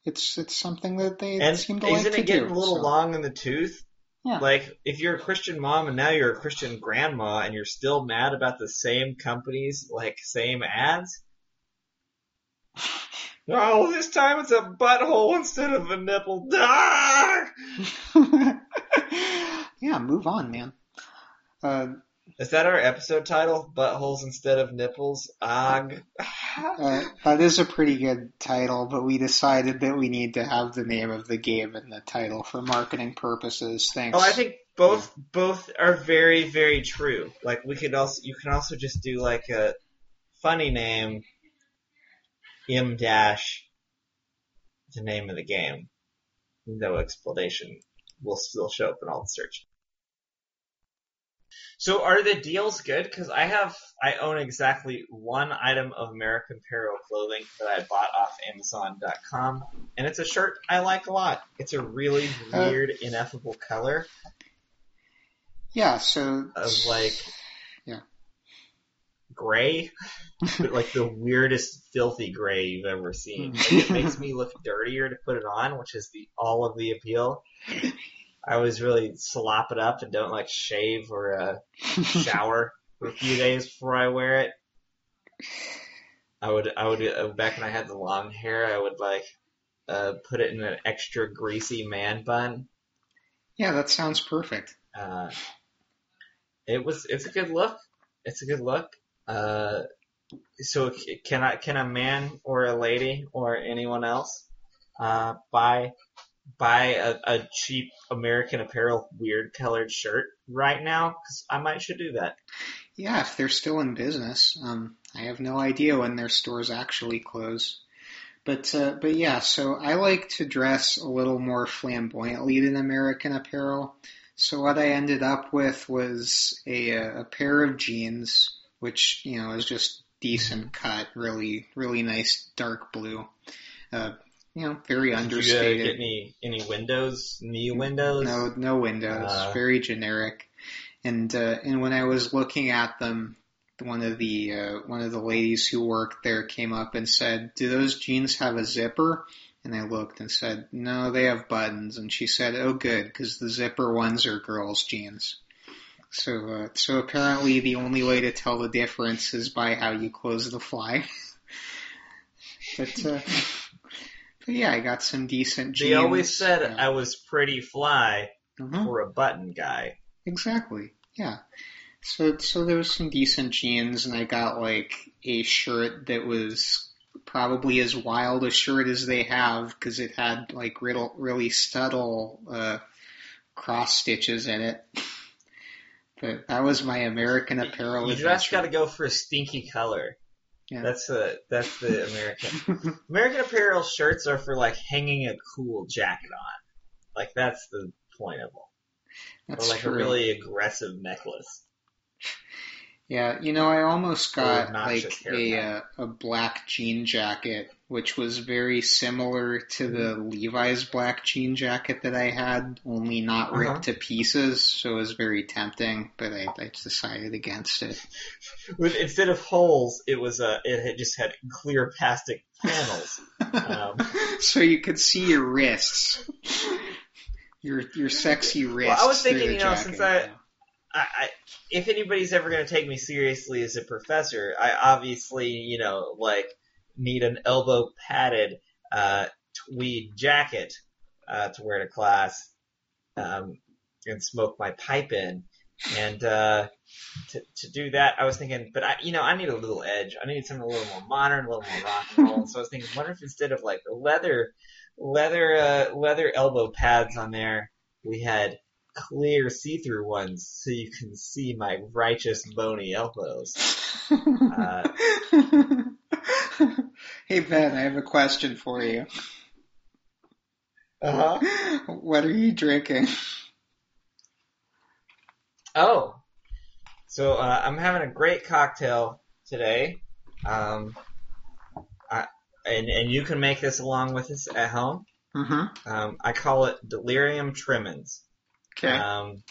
It's it's something that they And seem to like. to do. isn't it getting a little so. long in the tooth? Yeah. Like, if you're a Christian mom and now you're a Christian grandma and you're still mad about the same companies, like, same ads? Oh, this time it's a butthole instead of a nipple. Ah! yeah, move on, man. Uh, Is that our episode title? Buttholes instead of nipples? Ag. uh, that is a pretty good title, but we decided that we need to have the name of the game in the title for marketing purposes. Thanks. Oh, I think both both are very very true. Like we could also you can also just do like a funny name, M dash, the name of the game, no explanation will still show up in all the search. So are the deals good? Because I have I own exactly one item of American Apparel clothing that I bought off Amazon.com, and it's a shirt I like a lot. It's a really Uh, weird, ineffable color Yeah, so of like Yeah. gray, but like the weirdest filthy gray you've ever seen. Hmm. Like, it makes me look dirtier to put it on, which is the all of the appeal. I always really slop it up and don't like shave or uh, shower for a few days before I wear it. I would, I would, uh, back when I had the long hair, I would like, uh, put it in an extra greasy man bun. yeah, that sounds perfect. Uh, it was, it's a good look. It's a good look. Uh, so can I, can a man or a lady or anyone else, uh, buy, buy a, a cheap American Apparel weird colored shirt right now? Cause I might should do that. Yeah, if they're still in business. Um, I have no idea when their stores actually close. But uh, but yeah, so I like to dress a little more flamboyantly than American Apparel. So what I ended up with was a a pair of jeans, which you know is just decent cut, really really nice dark blue. Uh, you know, very Did you uh, understated. get any any windows, knee windows? No, no windows. Uh, very generic. And uh, and when I was looking at them, one of the uh, one of the ladies who worked there came up and said, "Do those jeans have a zipper?" And I looked and said, "No, they have buttons." And she said, "Oh, good, because the zipper ones are girls' jeans." So uh, so apparently the only way to tell the difference is by how you close the fly. but uh, but yeah, I got some decent jeans. They always said Uh, I was pretty fly Mhm. for a button guy. Exactly. Yeah. So so there was some decent jeans, and I got like a shirt that was probably as wild a shirt as they have because it had like riddle, really subtle uh, cross stitches in it. But that was my American Apparel You adventure. just got to go for a stinky color. Yeah. That's the that's the American American Apparel shirts are for like hanging a cool jacket on. Like that's the point of them. That's or like true. a really aggressive necklace. Yeah, you know, I almost got like a uh, a black jean jacket, which was very similar to the Levi's black jean jacket that I had, only not ripped Uh-huh. to pieces. So it was very tempting, but I, I decided against it. With instead of holes, it was uh, it had just had clear plastic panels. Um, so you could see your wrists, your your sexy wrists. I was thinking, you know, jacket. since I- I, if anybody's ever going to take me seriously as a professor, I obviously, you know, like need an elbow padded uh, tweed jacket uh, to wear to class um, and smoke my pipe in. And uh, to to do that, I was thinking, but I, you know, I need a little edge. I need something a little more modern, a little more rock and roll. so I was thinking, wonder if instead of like leather, leather, uh, leather elbow pads on there, we had clear see-through ones so you can see my righteous bony elbows. Uh, hey Ben, I have a question for you. uh-huh. What are you drinking? Oh, so uh, I'm having a great cocktail today, um, I, and and you can make this along with us at home. Mm-hmm. Um, I call it Delirium Tremens, Okay. um,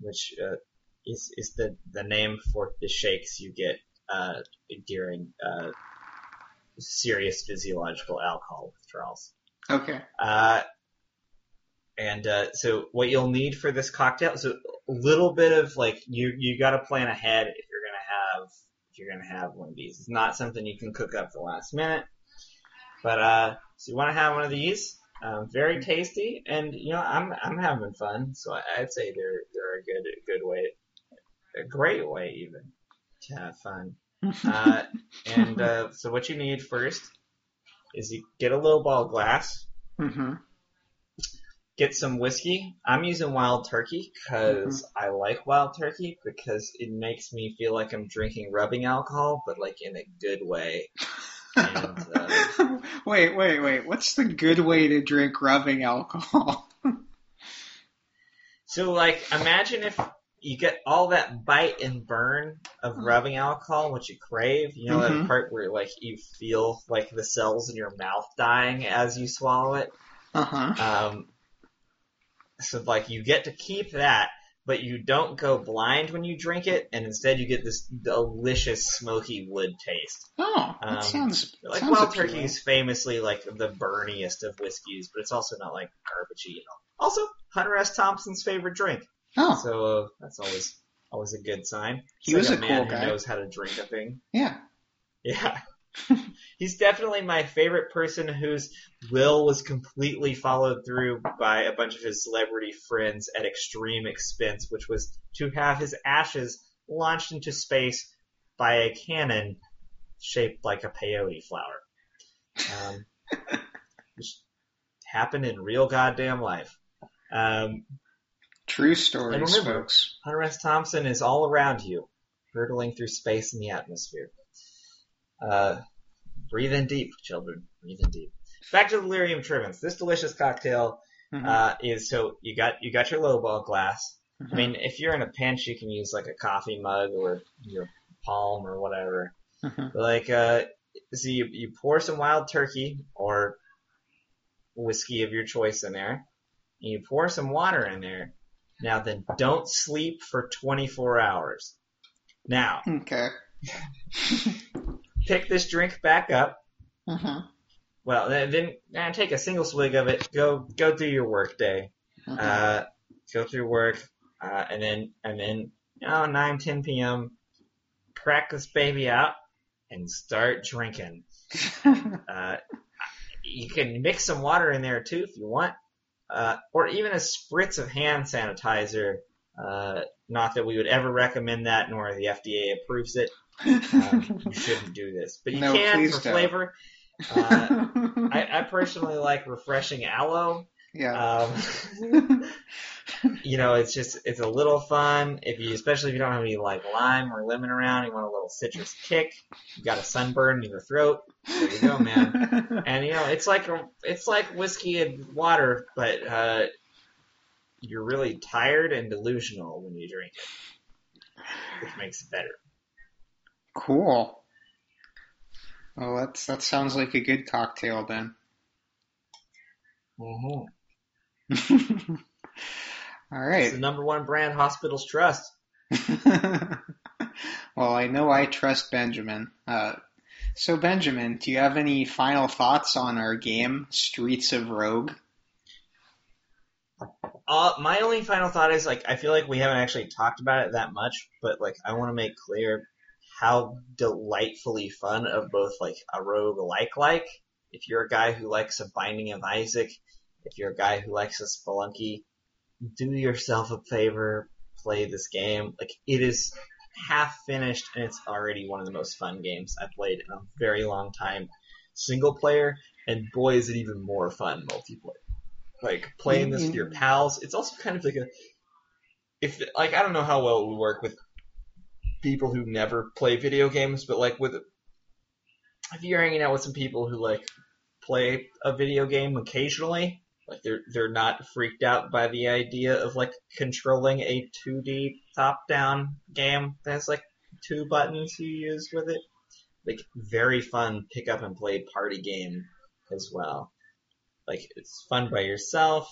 which uh, is is the the name for the shakes you get uh, during uh, serious physiological alcohol withdrawals. okay. Uh, and uh, so what you'll need for this cocktail, so a little bit of like you you got to plan ahead if you're gonna have if you're gonna have one of these. It's not something you can cook up the last minute, but uh, so you want to have one of these. Um, very tasty, and you know I'm I'm having fun, so I'd say they're they're a good a good way, a great way even to have fun. Uh, and uh, so what you need first is you get a low ball glass, mm-hmm. get some whiskey. I'm using wild turkey because Mm-hmm. I like wild turkey because it makes me feel like I'm drinking rubbing alcohol, but like in a good way. And, uh, wait, wait, wait. What's the good way to drink rubbing alcohol? So like, imagine if you get all that bite and burn of rubbing alcohol, what you crave. You know Mhm. that part where like you feel like the cells in your mouth dying as you swallow it. Uh huh. Um, so like you get to keep that, but you don't go blind when you drink it, and instead you get this delicious smoky wood taste. Oh, that Um, sounds Like sounds Wild. Turkey is famously like the burniest of whiskeys, but it's also not like garbagey. at all. Also, Hunter S. Thompson's favorite drink, Oh, so uh, that's always always a good sign. He It's was like a man cool guy. who knows how to drink a thing. yeah. Yeah. He's definitely my favorite person whose will was completely followed through by a bunch of his celebrity friends at extreme expense, which was to have his ashes launched into space by a cannon shaped like a peyote flower. Um, which happened in real goddamn life. Um, True stories, And remember- folks. Hunter S. Thompson is all around you, hurtling through space and the atmosphere. Uh, breathe in deep, children. Breathe in deep. Back to the Delirium Tremens. This delicious cocktail Mhm. uh, is so you got you got your lowball glass. Mhm. I mean, if you're in a pinch, you can use like a coffee mug or your palm or whatever. Mhm. Like, uh, so you you pour some wild turkey or whiskey of your choice in there, and you pour some water in there. Now then, don't sleep for 24 hours. Now, Okay. pick this drink back up. Uh-huh. Well, then, then eh, take a single swig of it. Go go do your work day. Uh-huh. Uh, go through work, uh, and then and then oh, 9, 10 p.m. Crack this baby out and start drinking. Uh, you can mix some water in there too if you want. uh, or even a spritz of hand sanitizer. Uh, not that we would ever recommend that, nor the FDA approves it. Um, you shouldn't do this, but you No, can please for don't. flavor. Uh, I, I personally like refreshing aloe. yeah. Um, you know, it's just it's a little fun if you, especially if you don't have any like lime or lemon around. You want a little citrus kick. You got a sunburn in your throat. There you go, man. And you know, it's like a, it's like whiskey and water, but uh, you're really tired and delusional when you drink it, which makes it better. cool. Well, that's that sounds like a good cocktail then. Mm-hmm. All It's the number one brand hospitals trust. well, I know I trust Benjamin. Uh, so, Benjamin, do you have any final thoughts on our game, Streets of Rogue? Uh, my only final thought is like I feel like we haven't actually talked about it that much, but like I want to make clear how delightfully fun of both like a rogue like like. If you're a guy who likes a Binding of Isaac, if you're a guy who likes a Spelunky, do yourself a favor, play this game. Like it is half finished and it's already one of the most fun games I've played in a very long time. Single player, and boy is it even more fun multiplayer like playing this with your pals. It's also kind of like a if like I don't know how well it would work with people who never play video games, but like with if you're hanging out with some people who like play a video game occasionally, like they're they're not freaked out by the idea of like controlling a 2D top-down game that has like two buttons you use with it. Like very fun pick up and play party game as well. Like it's fun by yourself.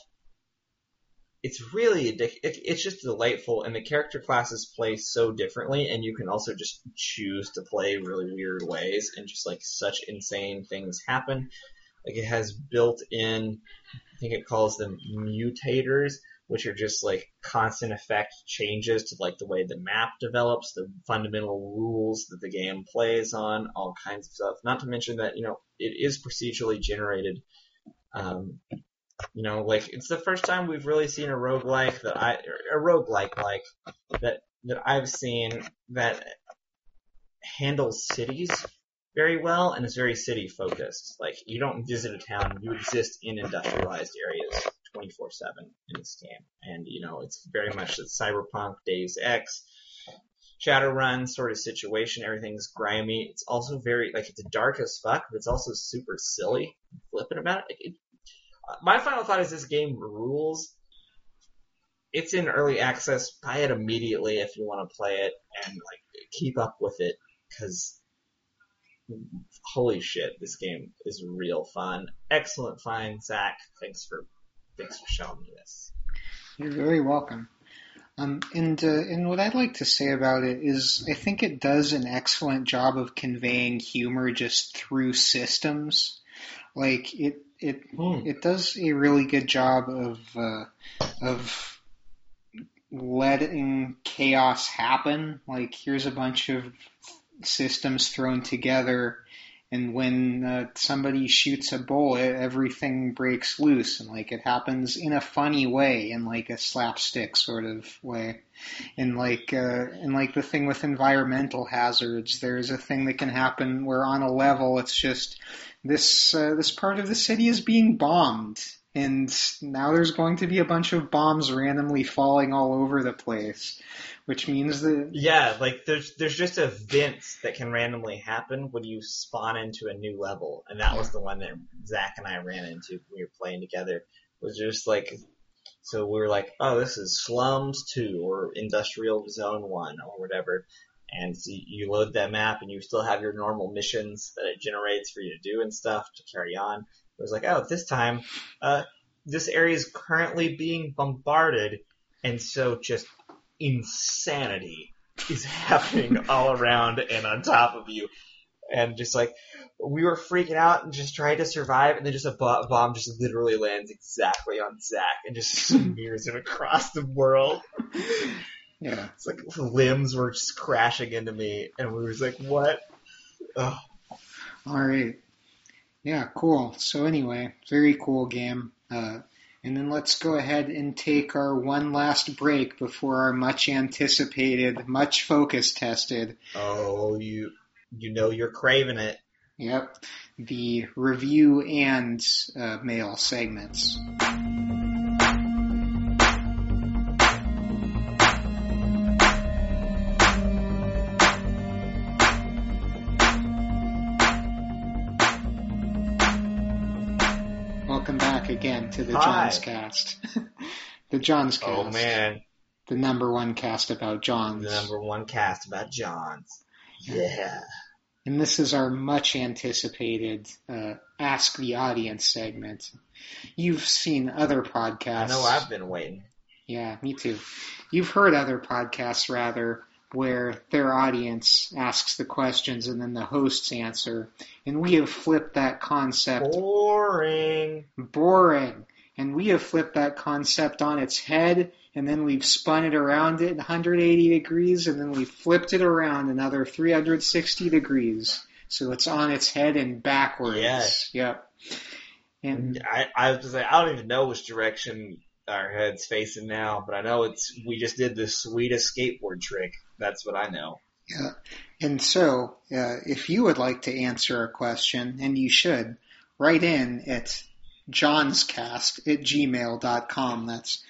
It's really addic- it, it's just delightful, and the character classes play so differently, and you can also just choose to play really weird ways, and just like such insane things happen. Like it has built-in, I think it calls them mutators, which are just like constant effect changes to like the way the map develops, the fundamental rules that the game plays on, all kinds of stuff. Not to mention that you know it is procedurally generated um, you know, like it's the first time we've really seen a roguelike that I a roguelike like that that I've seen that handles cities very well and is very city focused. Like you don't visit a town, you exist in industrialized areas 24/7 in this game. And you know, it's very much the cyberpunk Deus Ex Shadowrun sort of situation. Everything's grimy. It's also very like it's dark as fuck, but it's also super silly, flippant about it. It my final thought is this game rules. It's in early access. Buy it immediately if you want to play it and like keep up with it because holy shit, this game is real fun. Excellent find, Zach. Thanks for thanks for showing me this. You're very welcome. Um, and uh, and what I'd like to say about it is, I think it does an excellent job of conveying humor just through systems. Like it, it, Hmm. it does a really good job of uh, of letting chaos happen. Like here's a bunch of systems thrown together, and when uh, somebody shoots a bullet, everything breaks loose, and like it happens in a funny way, in like a slapstick sort of way. And like uh, and like the thing with environmental hazards, there's a thing that can happen where on a level it's just this uh, this part of the city is being bombed, and now there's going to be a bunch of bombs randomly falling all over the place, which means that Yeah, like there's there's just events that can randomly happen when you spawn into a new level, and that was the one that Zach and I ran into when we were playing together. Was just like, so we were like, oh, this is Slums Two or Industrial Zone One or whatever, and so you load that map and you still have your normal missions that it generates for you to do and stuff to carry on. It was like, oh, this time, uh, this area is currently being bombarded, and so just insanity is happening all around and on top of you. And just like, we were freaking out and just trying to survive, and then just a bo- bomb just literally lands exactly on Zach and just smears him across the world. yeah. It's like limbs were just crashing into me, and we was like, what? Ugh. All right. Yeah, cool. So anyway, very cool game. Uh, And then let's go ahead and take our one last break before our much anticipated, much focus tested, Oh, you you know you're craving it. yep, the review and uh, mail segments. To the Hi. Jawnzcast. the Jawnzcast. Oh man, The number one cast about Jawns. the number one cast about Jawns. Yeah. And this is our much anticipated uh, Ask the Audience segment. You've seen other podcasts. I know I've been waiting. Yeah, me too. You've heard other podcasts, rather, where their audience asks the questions and then the hosts answer. And we have flipped that concept Boring. boring. And we have flipped that concept on its head, and then we've spun it around it 180 degrees, and then we've flipped it around another 360 degrees. So it's on its head and backwards. Yes. Yep. And I, I was just like, I don't even know which direction our head's facing now, but I know it's we just did the sweetest skateboard trick. That's what I know. Yeah. And so, uh, if you would like to answer a question, and you should, write in at jawnzcast at gmail.com. That's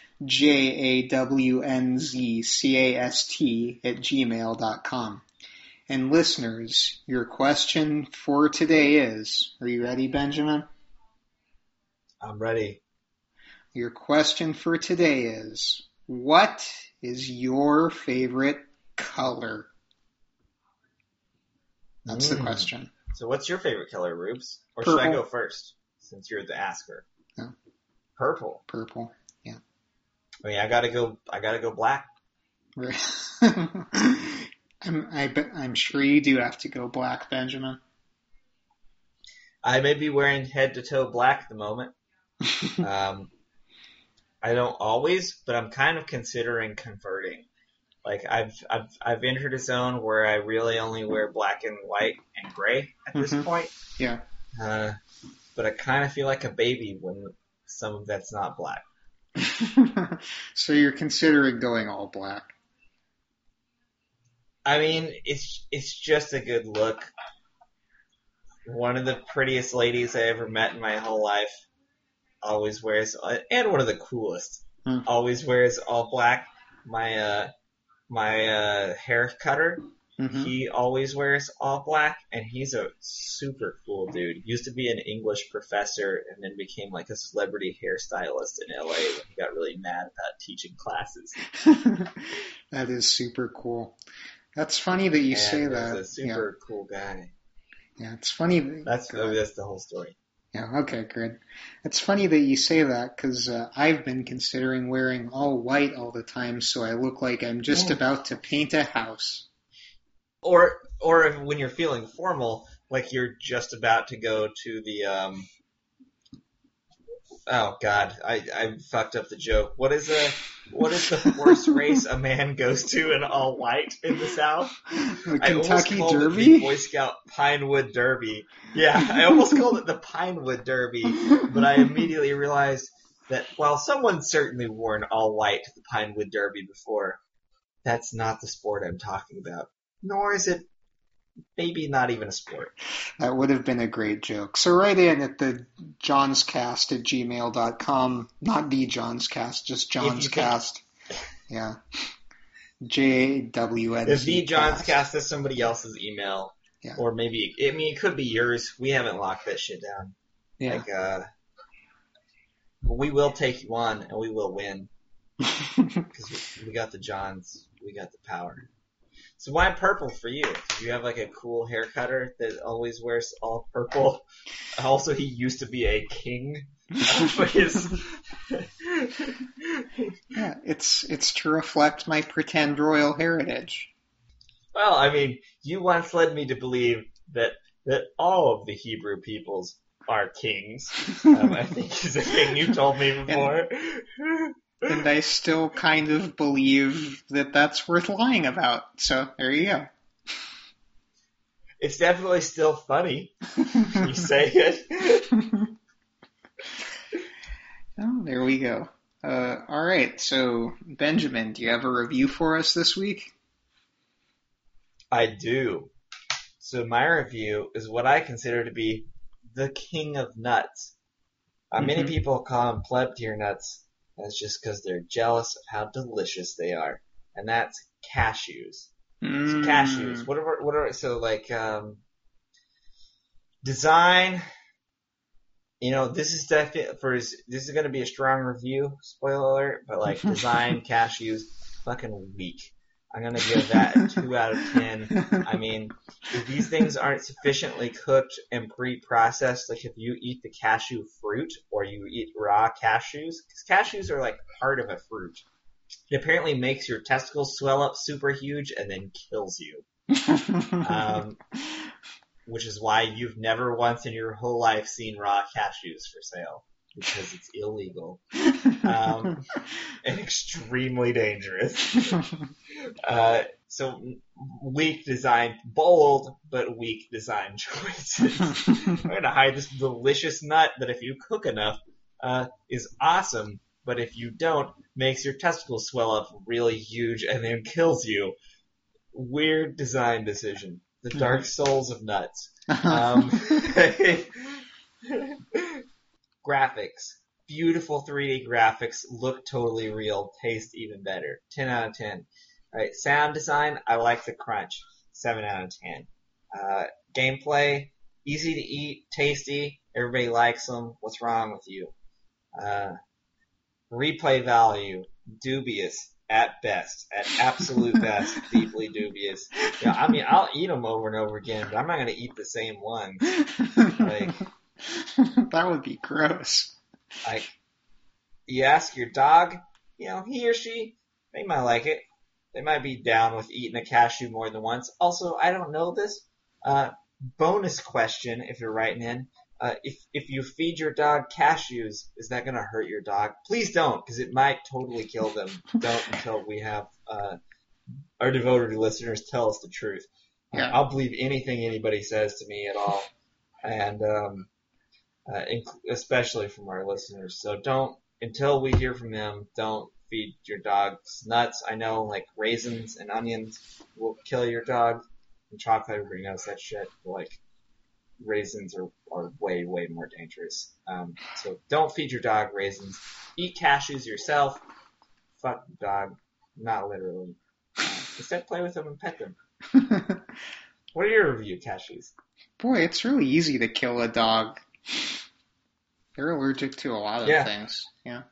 J-A-W-N-Z-C-A-S-T at gmail.com. And listeners, your question for today is, are you ready, Benjamin? I'm ready. Your question for today is, what is your favorite color? That's the Mm. question. So what's your favorite color, Rubes? Or should I go first, since you're the asker? No. Purple. Purple. Yeah. I mean, I gotta go. I gotta go black. I'm, I bet, I'm sure you do have to go black, Benjamin. I may be wearing head to toe black at the moment. Um, I don't always, but I'm kind of considering converting. Like I've I've I've entered a zone where I really only wear black and white and gray at this Mhm. point. Yeah. Uh, but I kind of feel like a baby when some of that's not black. so you're considering going all black. I mean, it's it's just a good look. One of the prettiest ladies I ever met in my whole life always wears, and one of the coolest Hmm. always wears all black. My uh, my uh, hair cutter, hmm he always wears all black, and he's a super cool dude. Used to be an English professor, and then became like a celebrity hairstylist in LA when he got really mad about teaching classes. that is super cool. That's funny that you and say he's that. a super cool guy. Yeah, yeah, it's funny. that- That's that's the whole story. Yeah, okay, good. It's funny that you say that because uh, I've been considering wearing all white all the time, so I look like I'm just Yeah. about to paint a house. Or or if, when you're feeling formal, like you're just about to go to the um. Oh God, I I fucked up the joke. What is a what is the horse race a man goes to in all white in the South? The I almost Kentucky it the Derby? Boy Scout Pinewood Derby. Yeah, I almost called it the Pinewood Derby, but I immediately realized that while someone certainly worn all white to the Pinewood Derby before, that's not the sport I'm talking about. Nor is it maybe not even a sport. That would have been a great joke. So write in at the jawnzcast at gmail.com. Not the jawnzcast, just jawnzcast. Yeah. J-W-N-Z. If the John's cast. cast is somebody else's email, Yeah. or maybe I mean it could be yours. We haven't locked that shit down. Yeah. Like uh, we will take you on and we will win. because we got the Jawns, we got the power. So why purple for you? Do you have like a cool hair cutter that always wears all purple? Also, he used to be a king. Yeah, it's it's to reflect my pretend royal heritage. well, I mean, you once led me to believe that that all of the Hebrew peoples are kings. Um, I think is a thing you told me before. and I still kind of believe that that's worth lying about. So there you go. It's definitely still funny. You say it. Oh, there we go. Uh, all right. So, Benjamin, do you have a review for us this week? I do. So my review is what I consider to be the king of nuts. Uh, Many Mhm. people call them pleb tier nuts. That's just because they're jealous of how delicious they are, and that's cashews. So Mm. cashews. What are what are so like um, design? You know, this is definitely for this is going to be a strong review. Spoiler alert! But like design cashews, fucking weak. I'm gonna give that a two out of ten. I mean, if these things aren't sufficiently cooked and pre-processed, like if you eat the cashew fruit or you eat raw cashews, because cashews are like part of a fruit. It apparently makes your testicles swell up super huge and then kills you. Um, which is why you've never once in your whole life seen raw cashews for sale. Because it's illegal um, and extremely dangerous. Uh, so weak design, bold but weak design choices. I'm gonna hide this delicious nut that if you cook enough, uh, is awesome, but if you don't, makes your testicles swell up really huge and then kills you. Weird design decision. The dark souls of nuts. Um, graphics. Beautiful 3D graphics, look totally real, taste even better. 10 out of 10. Alright, sound design, I like the crunch. 7 out of 10. Uh, gameplay, easy to eat, tasty, everybody likes them. What's wrong with you? Uh, replay value, dubious at best, at absolute best, deeply dubious. Yeah, I mean, I'll eat them over and over again, but I'm not gonna eat the same ones. Like- that would be gross. Like, you ask your dog, you know, he or she, they might like it. They might be down with eating a cashew more than once. Also, I don't know this. Uh, bonus question, if you're writing in. Uh, if, if you feed your dog cashews, is that gonna hurt your dog? Please don't, because it might totally kill them. Don't until we have, uh, our devoted listeners tell us the truth. Yeah. I'll believe anything anybody says to me at all. And, um, uh, especially from our listeners. So don't, until we hear from them, don't feed your dogs nuts. I know like raisins and onions will kill your dog, and chocolate everybody knows that shit. But, like raisins are, are way, way more dangerous. Um, so don't feed your dog raisins. Eat cashews yourself. Fuck the dog. Not literally. Instead play with them and pet them. What are your review cashews? Boy, it's really easy to kill a dog. They're allergic to a lot of Yeah. things. Yeah.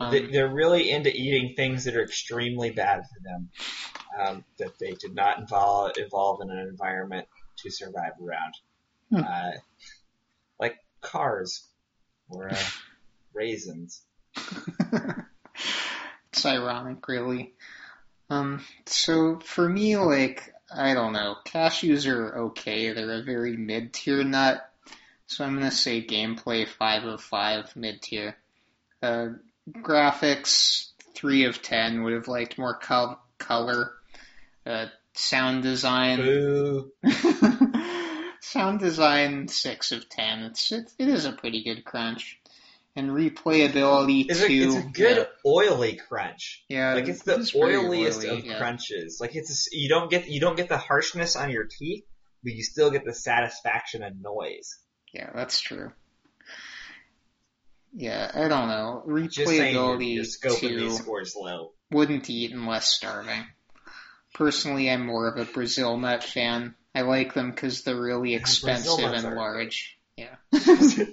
Um, They, they're really into eating things that are extremely bad for them. Um, that they did not involve, evolve in an environment to survive around. Hmm. Uh, like cars or uh, raisins. it's ironic, really. Um, so for me, like, I don't know, cashews are okay. They're a very mid-tier nut. So I'm gonna say gameplay 5 of 5, mid-tier. Uh, graphics, 3 of 10. Would have liked more col- color. Uh, sound design, Sound design six of ten. It's it, it is a pretty good crunch, and replayability It's two. a, it's a good oily crunch. Yeah, yeah Like it's the very oiliest oily, of yeah. crunches. Like it's a you don't get you don't get the harshness on your teeth, but you still get the satisfaction and noise. Yeah, that's true. Yeah, I don't know. Just saying, your, Replayability your scope of two these scores low. wouldn't eat unless starving. Personally, I'm more of a Brazil nut fan. I like them because they're really expensive and are large. Yeah.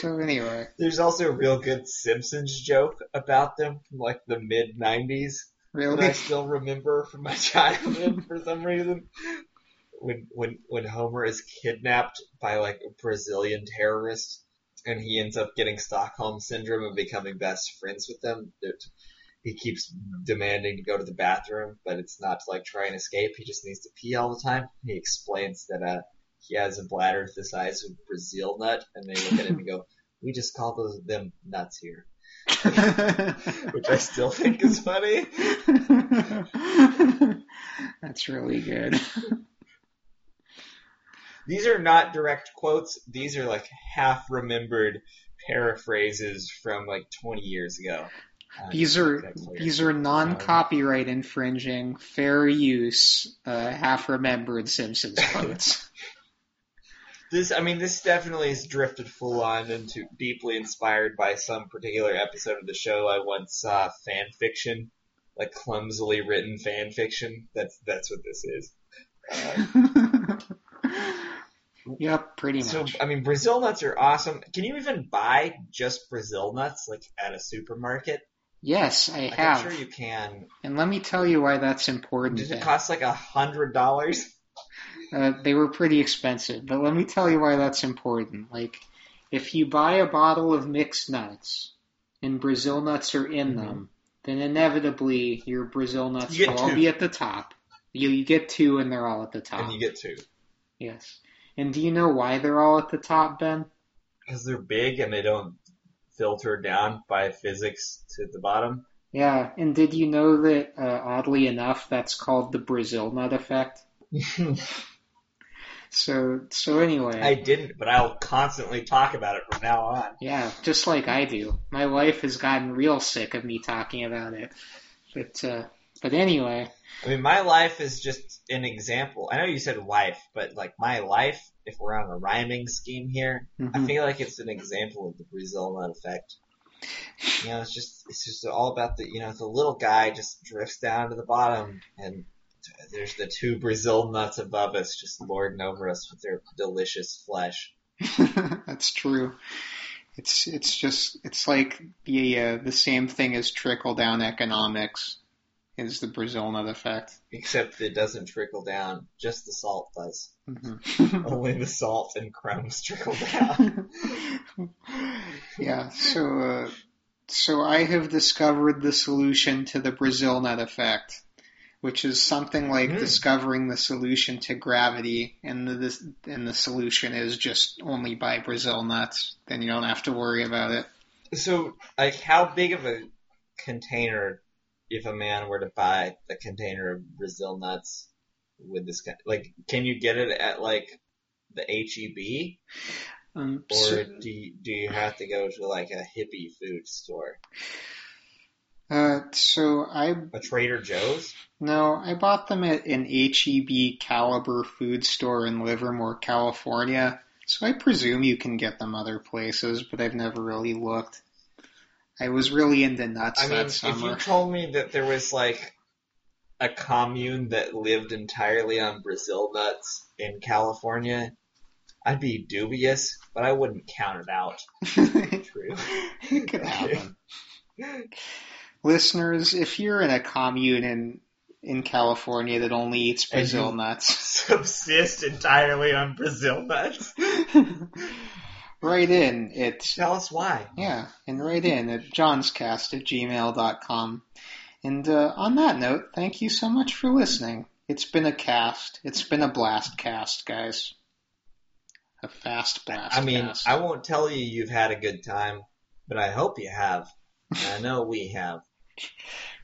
So anyway, There's also a real good Simpsons joke about them from like the mid '90s that I still remember from my childhood for some reason. When when when Homer is kidnapped by like a Brazilian terrorist and he ends up getting Stockholm syndrome and becoming best friends with them. He keeps demanding to go to the bathroom, but it's not to like try and escape. He just needs to pee all the time. He explains that uh he has a bladder the size of a Brazil nut, and they look at him and go, "We just call those them nuts here," which I still think is funny. That's really good. These are not direct quotes. These are like half remembered paraphrases from like 20 years ago. Uh, These are these are non-copyright infringing, fair use, uh, half-remembered Simpsons quotes. This, I mean, this definitely has drifted full on into deeply inspired by some particular episode of the show. I once saw fan fiction, like clumsily written fan fiction. That's that's what this is. Uh, yep, pretty much. so. I mean, Brazil nuts are awesome. Can you even buy just Brazil nuts like at a supermarket? Yes, I Like, have. I'm sure you can. And let me tell you why that's important. Does it cost like a hundred dollars? Uh, they were pretty expensive, but let me tell you why that's important. Like, if you buy a bottle of mixed nuts and Brazil nuts are in Mhm. them, then inevitably your Brazil nuts You will get all be at the top. You, you get two and they're all at the top. And you get two Yes. And do you know why they're all at the top, Ben? because they're big and they don't filter down by physics to the bottom. Yeah, and did you know that, uh, oddly enough, that's called the Brazil nut effect? So, so anyway. I didn't, but I'll constantly talk about it from now on. Yeah, just like I do. My wife has gotten real sick of me talking about it. But uh but anyway, I mean, my life is just an example. I know you said wife, but like my life, if we're on a rhyming scheme here, I mhm. feel like it's an example of the Brazil nut effect. You know, it's just it's just all about the you know the little guy just drifts down to the bottom, and there's the two Brazil nuts above us, just lording over us with their delicious flesh. that's true. It's it's just it's like the uh, the same thing as trickle down economics is the Brazil nut effect. Except it doesn't trickle down; just the salt does. Mhm. Only the salt and crumbs trickle down. yeah, so uh, so I have discovered the solution to the Brazil nut effect, which is something like Hmm. discovering the solution to gravity, and the and the solution is just only buy Brazil nuts. Then you don't have to worry about it. So, like, how big of a container, if a man were to buy a container of Brazil nuts, would this kind like, can you get it at like the HEB, Um, or so, do you, do you have to go to like a hippie food store, uh, so I a Trader Joe's? no, I bought them at an HEB caliber food store in Livermore, California. So I presume you can get them other places, but I've never really looked. I was really into nuts I mean, if you told me that there was like a commune that lived entirely on Brazil nuts in California, I'd be dubious, but I wouldn't count it out. True. it could happen. Listeners, if you're in a commune in in California that only eats Brazil nuts, Subsist entirely on Brazil nuts. write in at Tell us why. yeah, and write in at jawnzcast at gmail.com. And uh, on that note, thank you so much for listening. It's been a cast. It's been a blast cast, guys. A fast blast. I mean, cast. I won't tell you you've had a good time, but I hope you have. I know we have.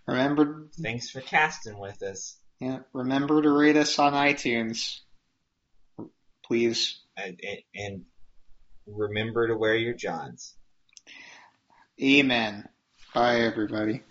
remember, Thanks for casting with us. yeah, remember to rate us on iTunes, please. And, and- and remember to wear your jawns. Amen. Bye, everybody.